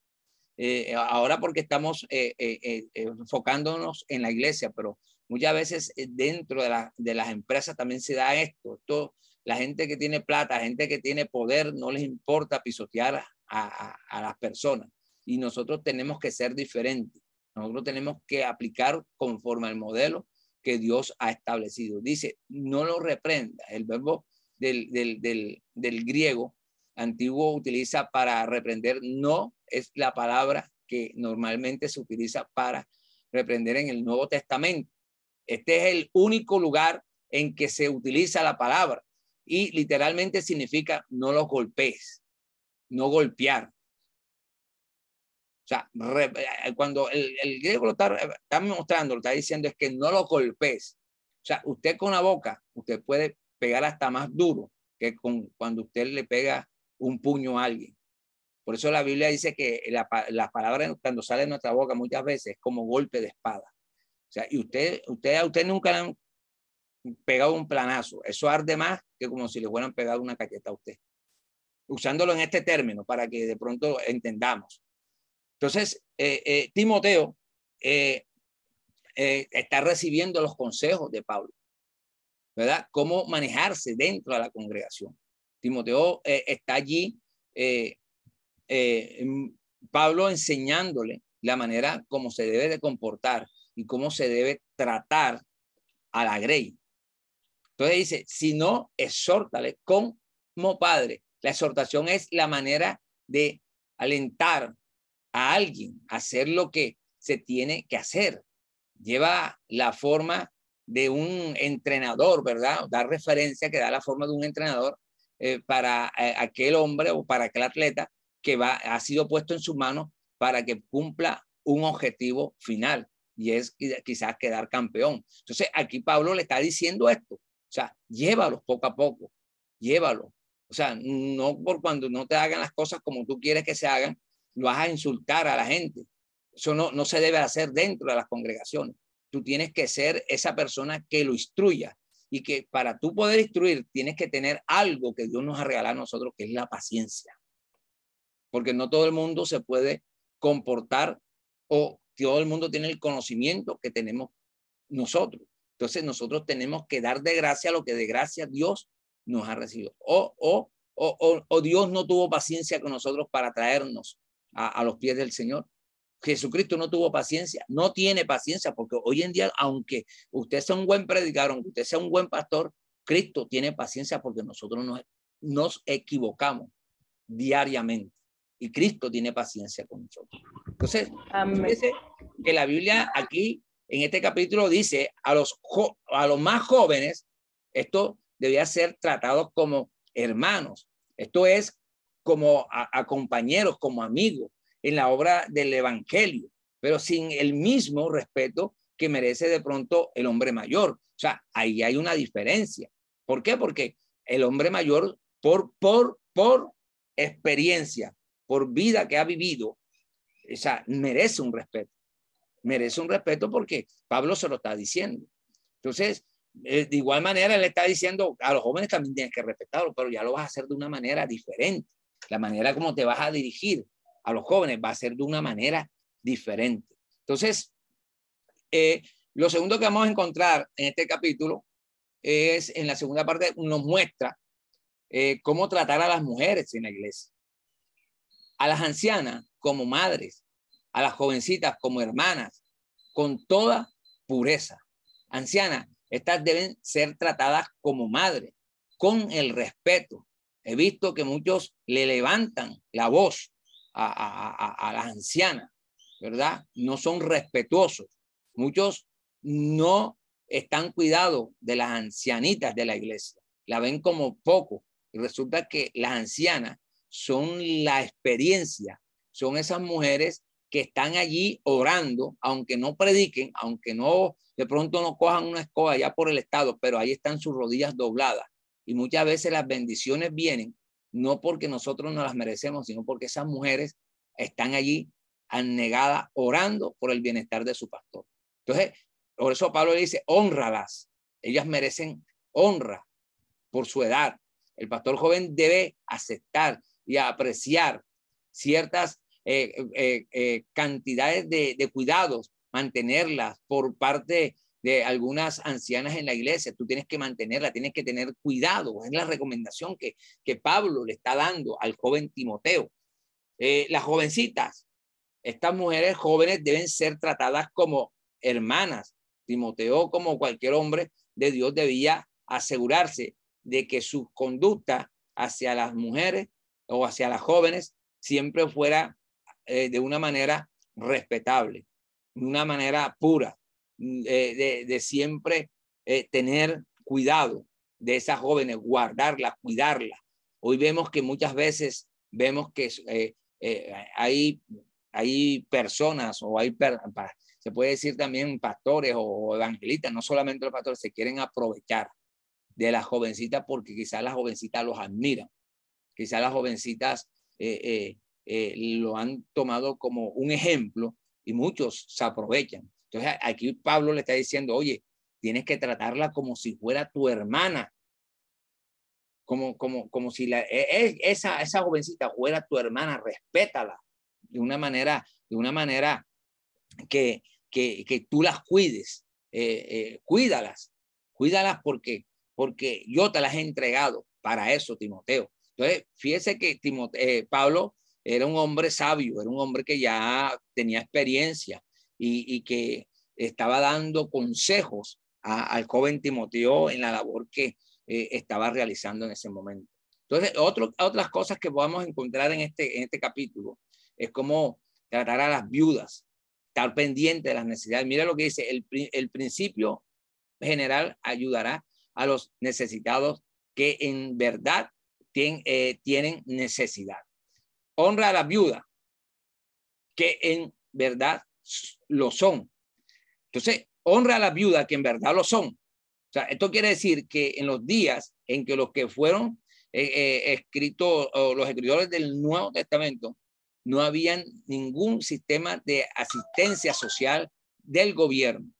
Eh, ahora porque estamos eh, eh, enfocándonos en la iglesia, pero muchas veces dentro de, las empresas también se da esto. esto. La gente que tiene plata, gente que tiene poder, no les importa pisotear a, las personas. Y nosotros tenemos que ser diferentes. Nosotros tenemos que aplicar conforme al modelo que Dios ha establecido. Dice, no lo reprenda. El verbo del, del, griego antiguo utiliza para reprender, no es la palabra que normalmente se utiliza para reprender en el Nuevo Testamento. Este es el único lugar en que se utiliza la palabra y literalmente significa no los golpees, no golpear. O sea, eh, cuando el, griego lo está, está, mostrando, lo está diciendo es que no lo golpes. O sea, usted con la boca, usted puede pegar hasta más duro que con, cuando usted le pega un puño a alguien. Por eso la Biblia dice que la, las palabras cuando salen de nuestra boca muchas veces es como golpe de espada. O sea, y usted, usted, usted nunca le han pegado un planazo. Eso arde más que como si le hubieran pegado una cacheta a usted. Usándolo en este término para que de pronto entendamos. Entonces, eh, eh, Timoteo eh, está recibiendo los consejos de Pablo, ¿verdad? Cómo manejarse dentro de la congregación. Timoteo está allí, Pablo enseñándole la manera como se debe de comportar y cómo se debe tratar a la grey. Entonces dice, si no, exhórtale como padre. La exhortación es la manera de alentar a alguien a hacer lo que se tiene que hacer. Lleva la forma de un entrenador, ¿verdad? Da referencia que da la forma de un entrenador eh, para eh, aquel hombre o para aquel atleta que ha sido puesto en sus manos para que cumpla un objetivo final y es quizás quedar campeón. Entonces, aquí Pablo le está diciendo esto, o sea, llévalos poco a poco, llévalo. O sea, no por cuando no te hagan las cosas como tú quieres que se hagan, lo vas a insultar a la gente. Eso no, no se debe hacer dentro de las congregaciones. Tú tienes que ser esa persona que lo instruya y que para tú poder instruir tienes que tener algo que Dios nos ha regalado a nosotros, que es la paciencia. Porque no todo el mundo se puede comportar o todo el mundo tiene el conocimiento que tenemos nosotros. Entonces nosotros tenemos que dar de gracia lo que de gracia Dios nos ha recibido. O, o, o, o Dios no tuvo paciencia con nosotros para traernos a, a los pies del Señor. Jesucristo no tuvo paciencia, no tiene paciencia, porque hoy en día, aunque usted sea un buen predicador, aunque usted sea un buen pastor, Cristo tiene paciencia porque nosotros nos, nos equivocamos diariamente y Cristo tiene paciencia con nosotros. Entonces, dice que la Biblia aquí, en este capítulo, dice a los, a los más jóvenes, esto debía ser tratado como hermanos. Esto es como a, compañeros, como amigos en la obra del Evangelio, pero sin el mismo respeto que merece de pronto el hombre mayor. O sea, ahí hay una diferencia. ¿Por qué? Porque el hombre mayor, por, por, por experiencia, por vida que ha vivido, o sea, merece un respeto. Merece un respeto porque Pablo se lo está diciendo. Entonces, de igual manera, él está diciendo a los jóvenes también tienes que respetarlo, pero ya lo vas a hacer de una manera diferente. La manera como te vas a dirigir a los jóvenes va a ser de una manera diferente. Entonces, eh, lo segundo que vamos a encontrar en este capítulo es, en la segunda parte, nos muestra eh, cómo tratar a las mujeres en la iglesia a las ancianas como madres, a las jovencitas como hermanas, con toda pureza. Ancianas, estas deben ser tratadas como madres, con el respeto. He visto que muchos le levantan la voz a, las ancianas, ¿verdad? No son respetuosos. Muchos no están cuidados de las ancianitas de la iglesia. La ven como poco. Y resulta que las ancianas son la experiencia, son esas mujeres que están allí orando, aunque no prediquen, aunque no de pronto no cojan una escoba ya por el Estado, pero ahí están sus rodillas dobladas. Y muchas veces las bendiciones vienen no porque nosotros no las merecemos, sino porque esas mujeres están allí anegadas orando por el bienestar de su pastor. Entonces, por eso Pablo le dice, honralas. Ellas merecen honra por su edad. El pastor joven debe aceptar y apreciar ciertas eh, eh, eh, cantidades de, cuidados, mantenerlas por parte de algunas ancianas en la iglesia. Tú tienes que mantenerla, tienes que tener cuidado. Es la recomendación que, que Pablo le está dando al joven Timoteo. las jovencitas, estas mujeres jóvenes deben ser tratadas como hermanas. Timoteo, como cualquier hombre de Dios, debía asegurarse de que su conducta hacia las mujeres o hacia las jóvenes siempre fuera eh, de una manera respetable, de una manera pura, mm, eh, de, siempre eh, tener cuidado de esas jóvenes, guardarlas, cuidarlas. Hoy vemos que muchas veces vemos que hay, hay personas o hay, se puede decir también pastores o evangelistas, no solamente los pastores, se quieren aprovechar de las jovencitas porque quizás las jovencitas los admiran quizá las jovencitas eh, eh, eh, lo han tomado como un ejemplo y muchos se aprovechan. Entonces aquí Pablo le está diciendo, oye, tienes que tratarla como si fuera tu hermana, como, como, como si la, e, e, esa, esa jovencita fuera tu hermana, respétala de una manera, de una manera que, que, que tú las cuides, cuídalas, cuídalas porque, porque yo te las he entregado para eso, Timoteo. Entonces, fíjese que eh, Pablo era un hombre sabio, era un hombre que ya tenía experiencia y, que estaba dando consejos al joven Timoteo en la labor que eh, estaba realizando en ese momento. Entonces, otras cosas que podemos encontrar en este, en este capítulo es cómo tratar a las viudas, estar pendiente de las necesidades. Mira lo que dice, el, el principio general ayudará a los necesitados que en verdad eh, tienen necesidad. Honra a la viuda, que en verdad lo son. Entonces, honra a la viuda, que en verdad lo son. O sea, esto quiere decir que en los días en que los que fueron eh, eh, escritos, o los escritores del Nuevo Testamento, no habían ningún sistema de asistencia social del gobierno.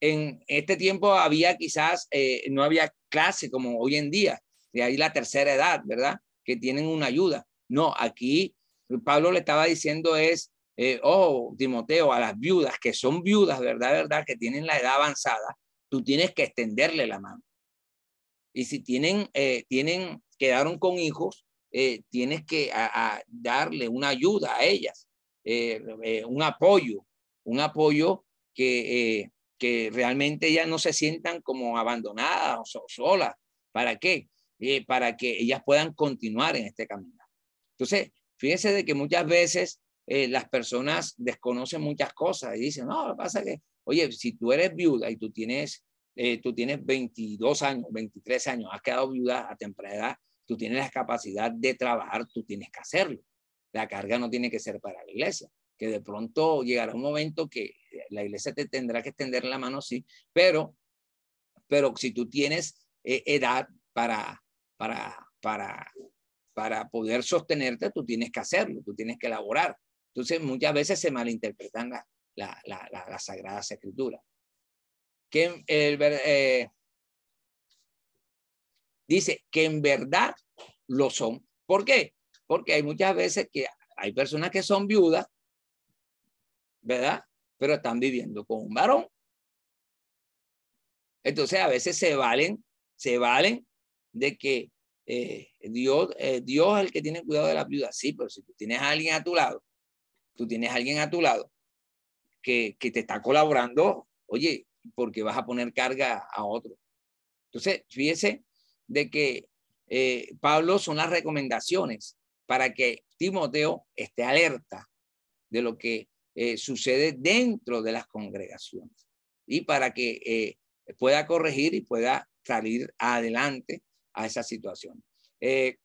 En este tiempo había quizás, no había clase como hoy en día, de ahí la tercera edad, ¿verdad? Que tienen una ayuda. No, aquí Pablo le estaba diciendo es, eh, oh, Timoteo, a las viudas que son viudas, ¿verdad? ¿Verdad? Que tienen la edad avanzada, tú tienes que extenderle la mano. Y si tienen, eh, tienen, quedaron con hijos, eh, tienes que darle una ayuda a ellas, un apoyo, un apoyo que, que realmente ellas no se sientan como abandonadas o solas. ¿Para qué? Para que ellas puedan continuar en este camino. Entonces, fíjense de que muchas veces eh, las personas desconocen muchas cosas y dicen, no, lo que pasa es que, oye, si tú eres viuda y tú tienes, eh, tú tienes 22 años, 23 años, has quedado viuda a temprana edad, tú tienes la capacidad de trabajar, tú tienes que hacerlo. La carga no tiene que ser para la iglesia, que de pronto llegará un momento que la iglesia te tendrá que extender la mano, sí, pero, pero si tú tienes edad para, para, para, para poder sostenerte, tú tienes que hacerlo, tú tienes que elaborar. Entonces, muchas veces se malinterpretan las la, la, la, Sagradas Escrituras. Que el, eh, dice que en verdad lo son. ¿Por qué? Porque hay muchas veces que hay personas que son viudas, ¿verdad? Pero están viviendo con un varón. Entonces, a veces se valen, se valen de que eh, Dios, eh, Dios es el que tiene cuidado de la viuda. Sí, pero si tú tienes a alguien a tu lado, tú tienes a alguien a tu lado que, que te está colaborando, oye, porque vas a poner carga a otro. Entonces, fíjese de que eh, Pablo son las recomendaciones para que Timoteo esté alerta de lo que sucede dentro de las congregaciones y para que pueda corregir y pueda salir adelante a esa situación. Eh,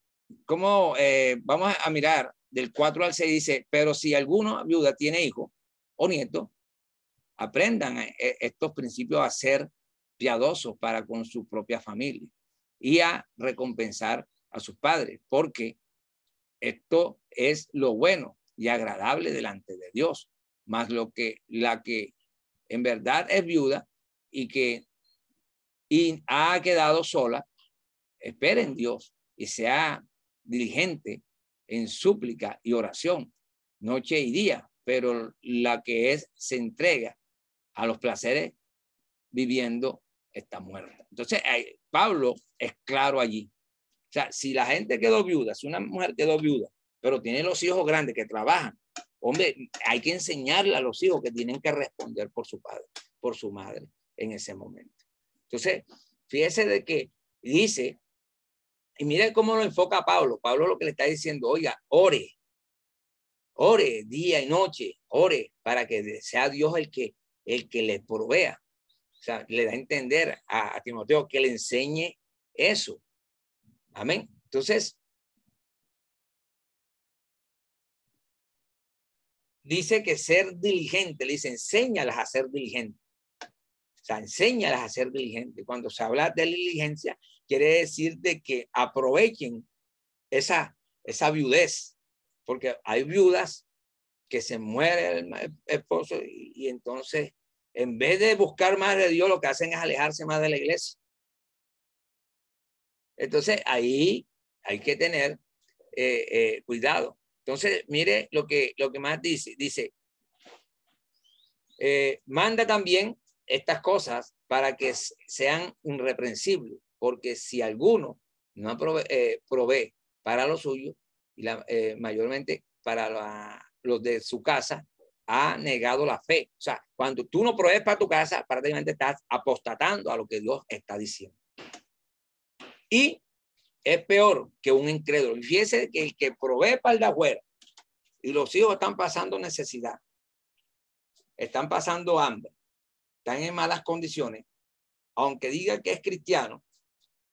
¿Cómo eh, vamos a mirar del 4 al 6? Dice, pero si alguno viuda tiene hijo o nieto, aprendan eh, estos principios a ser piadosos para con su propia familia y a recompensar a sus padres, porque esto es lo bueno y agradable delante de Dios, más lo que la que en verdad es viuda y que y ha quedado sola, espere en Dios y sea diligente en súplica y oración, noche y día, pero la que es se entrega a los placeres viviendo está muerta. Entonces, Pablo es claro allí. O sea, si la gente quedó viuda, si una mujer quedó viuda, pero tiene los hijos grandes que trabajan, hombre, hay que enseñarle a los hijos que tienen que responder por su padre, por su madre en ese momento. Entonces, fíjese de que dice y mire cómo lo enfoca Pablo. Pablo lo que le está diciendo, oiga, ore, ore día y noche, ore para que sea Dios el que, el que le provea. O sea, le da a entender a, Timoteo que le enseñe eso. Amén. Entonces, dice que ser diligente, le dice, enséñalas a ser diligente. Sea, enséñalas a ser diligente. Cuando se habla de diligencia, quiere decir de que aprovechen esa, esa viudez, porque hay viudas que se muere el esposo y, entonces en vez de buscar más de Dios, lo que hacen es alejarse más de la iglesia. Entonces ahí hay que tener eh, eh, cuidado. Entonces, mire lo que, lo que más dice. Dice, eh, manda también estas cosas para que sean irreprensibles porque si alguno no eh, provee para lo suyo, y la, eh, mayormente para los de su casa, ha negado la fe. O sea, cuando tú no provees para tu casa, prácticamente estás apostatando a lo que Dios está diciendo. Y es peor que un incrédulo. Fíjese que el que provee para el de afuera y los hijos están pasando necesidad, están pasando hambre, están en malas condiciones, aunque diga que es cristiano,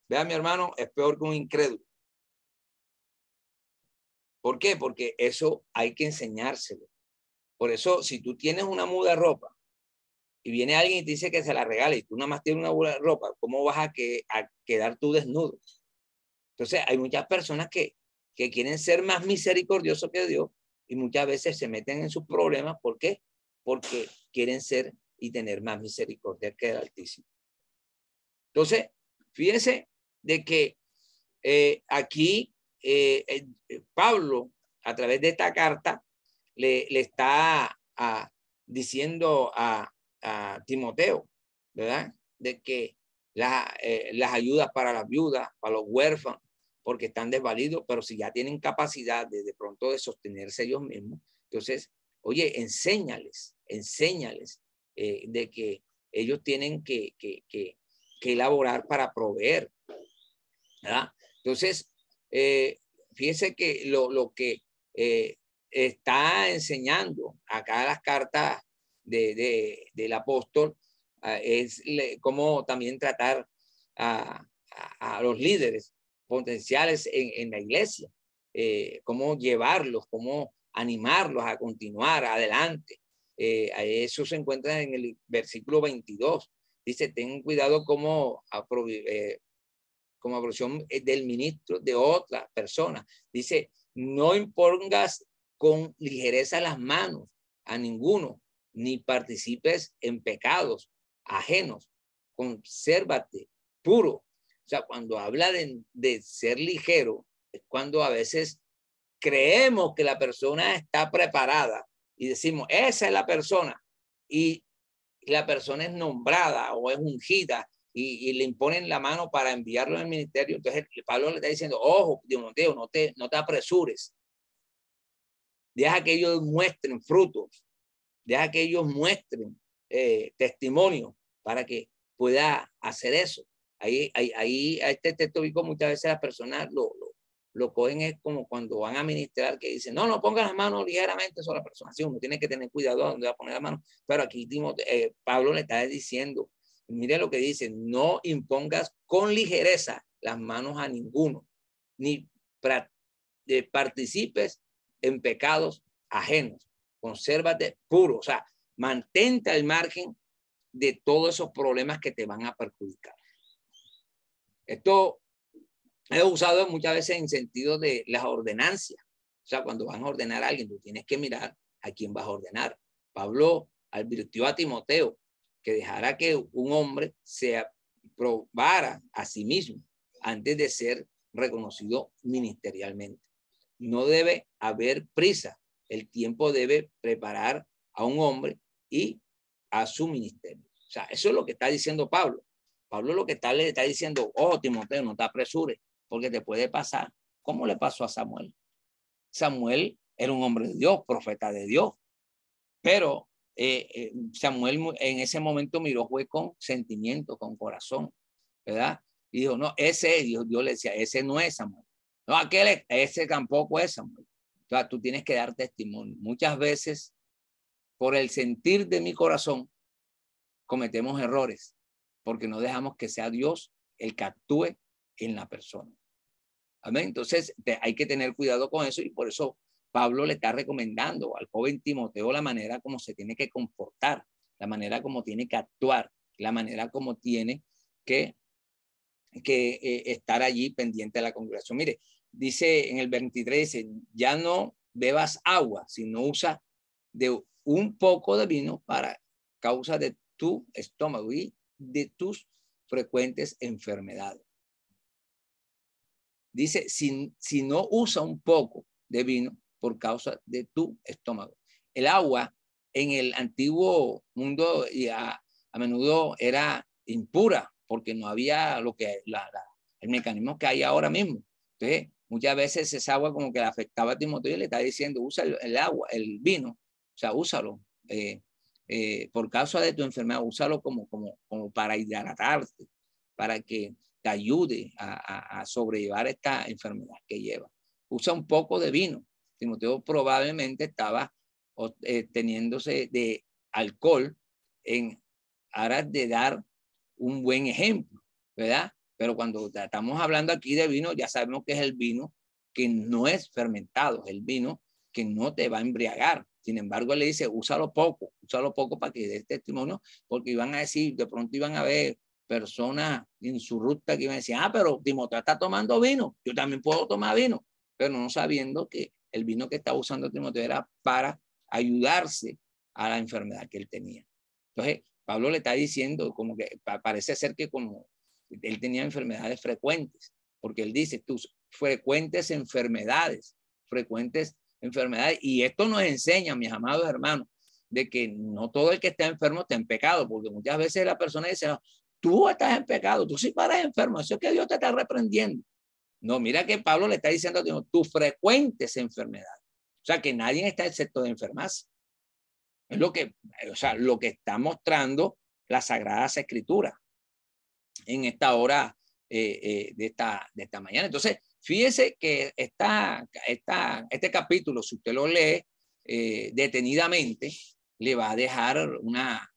vea mi hermano, es peor que un incrédulo. ¿Por qué? Porque eso hay que enseñárselo. Por eso, si tú tienes una muda de ropa y viene alguien y te dice que se la regale y tú nada más tienes una muda de ropa, ¿cómo vas a, que, a quedar tú desnudo? Entonces, hay muchas personas que, que quieren ser más misericordiosos que Dios y muchas veces se meten en sus problemas. ¿Por qué? Porque quieren ser y tener más misericordia que el Altísimo. Entonces, fíjense de que eh, aquí eh, eh, Pablo, a través de esta carta, le, está diciendo a, Timoteo, ¿verdad? De que la, las ayudas para las viudas, para los huérfanos, porque están desvalidos, pero si ya tienen capacidad de de pronto de sostenerse ellos mismos, entonces, oye, enséñales, enséñales de que ellos tienen que, que, que, elaborar para proveer. ¿verdad? Entonces, eh, fíjense que lo, lo que eh, está enseñando acá las cartas de, de, del apóstol uh, es cómo también tratar a, a, a, los líderes potenciales en, en la iglesia, eh, cómo llevarlos, cómo animarlos a continuar adelante. Eh, eso se encuentra en el versículo 22 dice, ten cuidado como, como aprobación del ministro de otra persona. Dice, no impongas con ligereza las manos a ninguno, ni participes en pecados ajenos. Consérvate puro. O sea, cuando habla de, de ser ligero, es cuando a veces creemos que la persona está preparada y decimos, esa es la persona. Y la persona es nombrada o es ungida y, y, le imponen la mano para enviarlo al ministerio, entonces Pablo le está diciendo, ojo, Timoteo, no te, no te apresures. Deja que ellos muestren frutos, deja que ellos muestren eh, testimonio para que pueda hacer eso. Ahí, ahí, ahí a este texto muchas veces las personas lo, lo, cogen es como cuando van a ministrar que dicen, no, no pongan las manos ligeramente sobre la persona. Sí, uno tiene que tener cuidado a dónde va a poner la mano. Pero aquí eh, Pablo le está diciendo, mire lo que dice, no impongas con ligereza las manos a ninguno, ni eh, participes en pecados ajenos. Consérvate puro, o sea, mantente al margen de todos esos problemas que te van a perjudicar. Esto he usado muchas veces en sentido de las ordenancias. O sea, cuando van a ordenar a alguien, tú tienes que mirar a quién vas a ordenar. Pablo advirtió a Timoteo que dejara que un hombre se probara a sí mismo antes de ser reconocido ministerialmente. No debe haber prisa. El tiempo debe preparar a un hombre y a su ministerio. O sea, eso es lo que está diciendo Pablo. Pablo lo que está, le está diciendo, oh, Timoteo, no te apresures, porque te puede pasar. ¿Cómo le pasó a Samuel? Samuel era un hombre de Dios, profeta de Dios, pero eh, eh, Samuel en ese momento miró fue con sentimiento, con corazón, ¿verdad? Y dijo, no, ese es Dios, Dios le decía, ese no es Samuel. No, aquel, ese tampoco es Samuel. O tú tienes que dar testimonio. Muchas veces, por el sentir de mi corazón, cometemos errores, porque no dejamos que sea Dios el que actúe en la persona. Amén. Entonces hay que tener cuidado con eso y por eso Pablo le está recomendando al joven Timoteo la manera como se tiene que comportar, la manera como tiene que actuar, la manera como tiene que, eh, estar allí pendiente de la congregación. Mire, dice en el 23, dice, ya no bebas agua, sino usa de un poco de vino para causa de tu estómago y de tus frecuentes enfermedades. Dice, si, si no usa un poco de vino por causa de tu estómago. El agua en el antiguo mundo y a, a menudo era impura porque no había lo que la, la, el mecanismo que hay ahora mismo. Entonces, muchas veces esa agua como que le afectaba a Timoteo y le está diciendo, usa el, agua, el vino, o sea, úsalo. Eh, eh, por causa de tu enfermedad, úsalo como, como, como para hidratarte, para que te ayude a, a, sobrellevar esta enfermedad que lleva. Usa un poco de vino. Timoteo probablemente estaba eh, teniéndose de alcohol en aras de dar un buen ejemplo, ¿verdad? Pero cuando estamos hablando aquí de vino, ya sabemos que es el vino que no es fermentado, el vino que no te va a embriagar. Sin embargo, él le dice, úsalo poco, úsalo poco para que dé testimonio, porque iban a decir, de pronto iban a ver personas en su ruta que iban a decir, ah, pero Timoteo está tomando vino, yo también puedo tomar vino, pero no sabiendo que el vino que estaba usando Timoteo era para ayudarse a la enfermedad que él tenía. Entonces, Pablo le está diciendo como que parece ser que como él tenía enfermedades frecuentes, porque él dice tus frecuentes enfermedades, frecuentes enfermedades. Y esto nos enseña, mis amados hermanos, de que no todo el que está enfermo está en pecado, porque muchas veces la persona dice, tú estás en pecado, tú sí paras enfermo, eso es que Dios te está reprendiendo. No, mira que Pablo le está diciendo a Dios, tus frecuentes enfermedades. O sea, que nadie está excepto de enfermarse. Es lo que, o sea, lo que está mostrando las Sagradas Escrituras en esta hora eh, eh, de, esta, de esta mañana. Entonces, fíjese que esta, esta, este capítulo, si usted lo lee eh, detenidamente, le va a dejar una,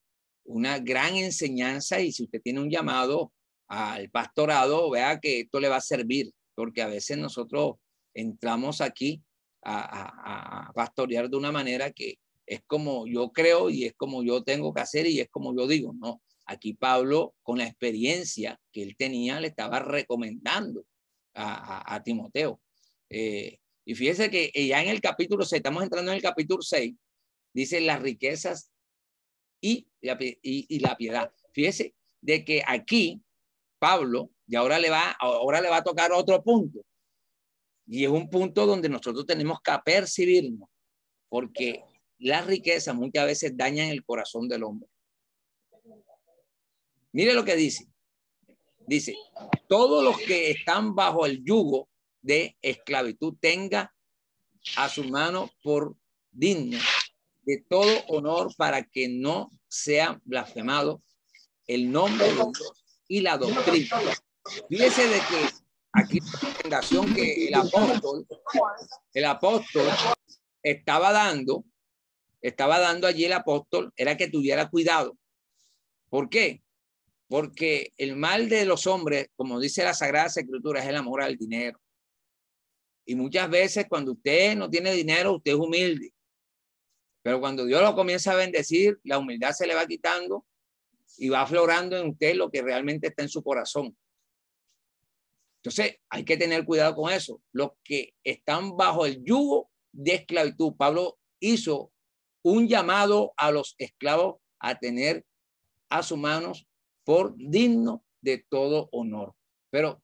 una gran enseñanza y si usted tiene un llamado al pastorado, vea que esto le va a servir, porque a veces nosotros entramos aquí a, a, pastorear de una manera que es como yo creo y es como yo tengo que hacer y es como yo digo, no. Aquí Pablo, con la experiencia que él tenía, le estaba recomendando a, Timoteo. Eh, y fíjese que ya en el capítulo 6, estamos entrando en el capítulo 6, dice las riquezas y la, piedad. Fíjese de que aquí Pablo, y ahora le, va, ahora le va a tocar otro punto. Y es un punto donde nosotros tenemos que percibirnos, porque las riquezas muchas veces dañan el corazón del hombre. Mire lo que dice. Dice, todos los que están bajo el yugo de esclavitud tenga a su mano por digno de todo honor para que no sea blasfemado el nombre y la doctrina. Fíjese de que aquí la recomendación que el apóstol, el apóstol estaba dando, estaba dando allí el apóstol, era que tuviera cuidado. ¿Por qué? Porque el mal de los hombres, como dice la Sagrada Escritura, es el amor al dinero. Y muchas veces cuando usted no tiene dinero, usted es humilde. Pero cuando Dios lo comienza a bendecir, la humildad se le va quitando y va aflorando en usted lo que realmente está en su corazón. Entonces, hay que tener cuidado con eso. Los que están bajo el yugo de esclavitud, Pablo hizo un llamado a los esclavos a tener a sus manos por digno de todo honor. Pero,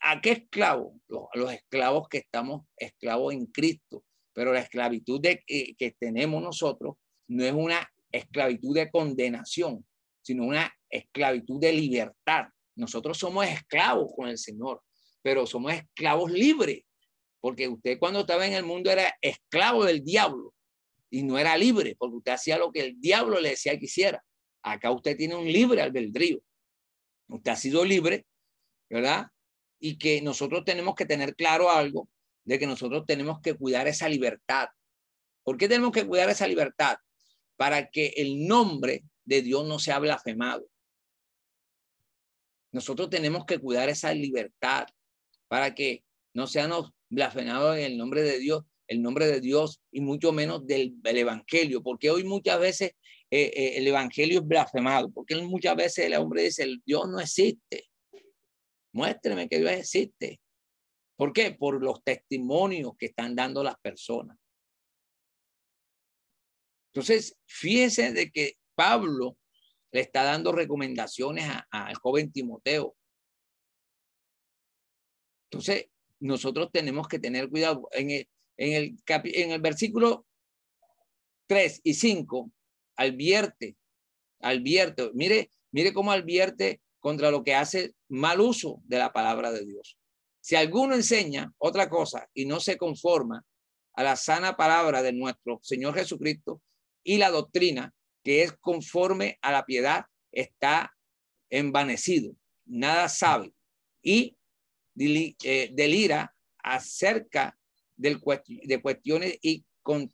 ¿a qué esclavo? Los, esclavos que estamos esclavos en Cristo. Pero la esclavitud de, eh, que tenemos nosotros no es una esclavitud de condenación, sino una esclavitud de libertad. Nosotros somos esclavos con el Señor, pero somos esclavos libres, porque usted cuando estaba en el mundo era esclavo del diablo y no era libre, porque usted hacía lo que el diablo le decía que hiciera. Acá usted tiene un libre albedrío. Usted ha sido libre, ¿verdad? Y que nosotros tenemos que tener claro algo de que nosotros tenemos que cuidar esa libertad. ¿Por qué tenemos que cuidar esa libertad? Para que el nombre de Dios no sea blasfemado. Nosotros tenemos que cuidar esa libertad para que no seamos blasfemados en el nombre de Dios, el nombre de Dios y mucho menos del, Evangelio, porque hoy muchas veces eh, eh, el evangelio es blasfemado, porque muchas veces el hombre dice, el Dios no existe. Muéstreme que Dios existe. ¿Por qué? Por los testimonios que están dando las personas. Entonces, fíjense de que Pablo le está dando recomendaciones al joven Timoteo. Entonces, nosotros tenemos que tener cuidado. En el, en el, en el versículo 3 y 5 advierte, advierte, mire, mire cómo advierte contra lo que hace mal uso de la palabra de Dios. Si alguno enseña otra cosa y no se conforma a la sana palabra de nuestro Señor Jesucristo y la doctrina que es conforme a la piedad, está envanecido, nada sabe y eh, delira acerca de cuestiones y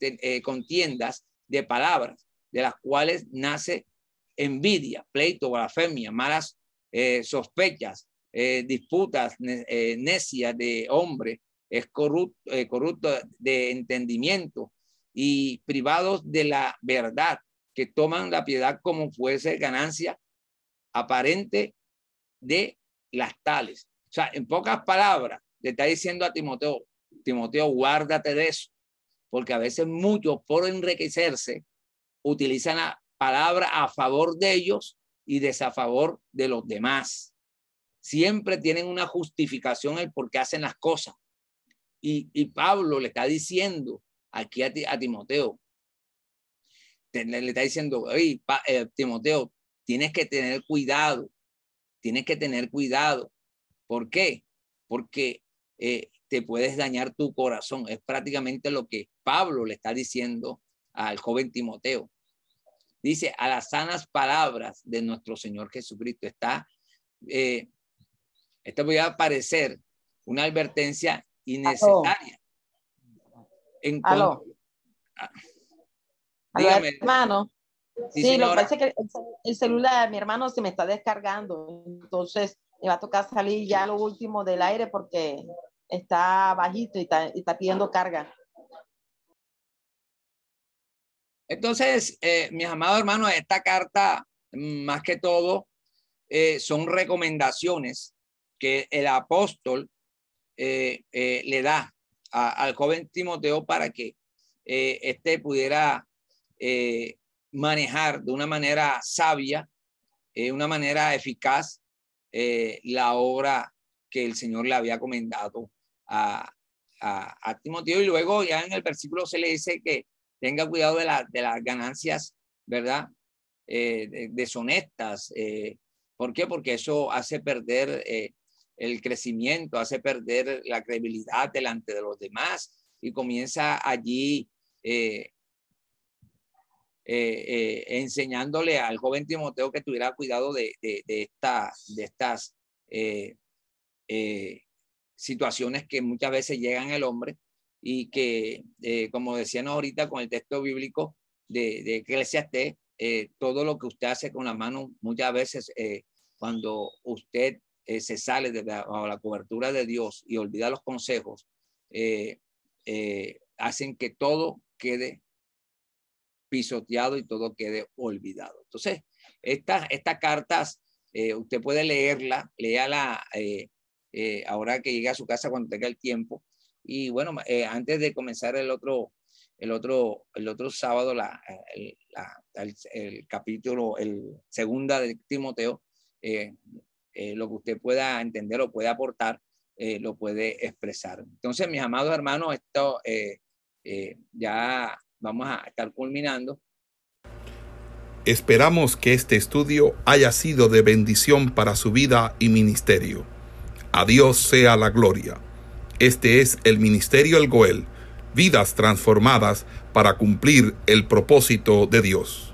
eh, contiendas de palabras, de las cuales nace envidia, pleito, blasfemia, malas eh, sospechas, disputas necias de hombre, es corrupto, corrupto de entendimiento y privados de la verdad, que toman la piedad como fuese ganancia aparente de las tales. O sea, en pocas palabras, le está diciendo a Timoteo, Timoteo, guárdate de eso, porque a veces muchos por enriquecerse utilizan la palabra a favor de ellos y desafavor de los demás. Siempre tienen una justificación el por qué hacen las cosas. Y, y Pablo le está diciendo aquí a, Timoteo, le está diciendo, hey, eh, Timoteo, tienes que tener cuidado, tienes que tener cuidado. ¿Por qué? Porque eh, te puedes dañar tu corazón. Es prácticamente lo que Pablo le está diciendo al joven Timoteo. Dice, a las sanas palabras de nuestro Señor Jesucristo está, eh, esto voy a parecer una advertencia innecesaria. En Aló. Dígame. hermano. Sí, lo que pasa es que el, celular de mi hermano se me está descargando, entonces me va a tocar salir ya lo último del aire porque está bajito y está, y está pidiendo carga. Entonces, eh, mis amados hermanos, esta carta, más que todo, eh, son recomendaciones que el apóstol eh, le da al joven Timoteo para que éste pudiera manejar de una manera sabia, de una manera eficaz, la obra que el Señor le había comendado a, a, Timoteo. Y luego ya en el versículo se le dice que tenga cuidado de, la, de las ganancias, ¿verdad? Eh, deshonestas. Eh, ¿Por qué? Porque eso hace perder eh, el crecimiento, hace perder la credibilidad delante de los demás y comienza allí enseñándole al joven Timoteo que tuviera cuidado de, de, de, esta, de estas situaciones que muchas veces llegan al hombre y que, eh, como decíamos ahorita con el texto bíblico de, de Eclesiastés, eh, todo lo que usted hace con la mano, muchas veces eh, cuando usted se sale de la, cobertura de Dios y olvida los consejos, hacen que todo quede pisoteado y todo quede olvidado. Entonces, estas, estas cartas, usted puede leerla, léala eh, ahora que llegue a su casa cuando tenga el tiempo. Y bueno, eh, antes de comenzar el otro, el otro, el otro sábado, la, el, capítulo, el segunda de Timoteo, eh, lo que usted pueda entender o puede aportar, lo puede expresar. Entonces, mis amados hermanos, esto ya vamos a estar culminando. Esperamos que este estudio haya sido de bendición para su vida y ministerio. A Dios sea la gloria. Este es el Ministerio El Goel, vidas transformadas para cumplir el propósito de Dios.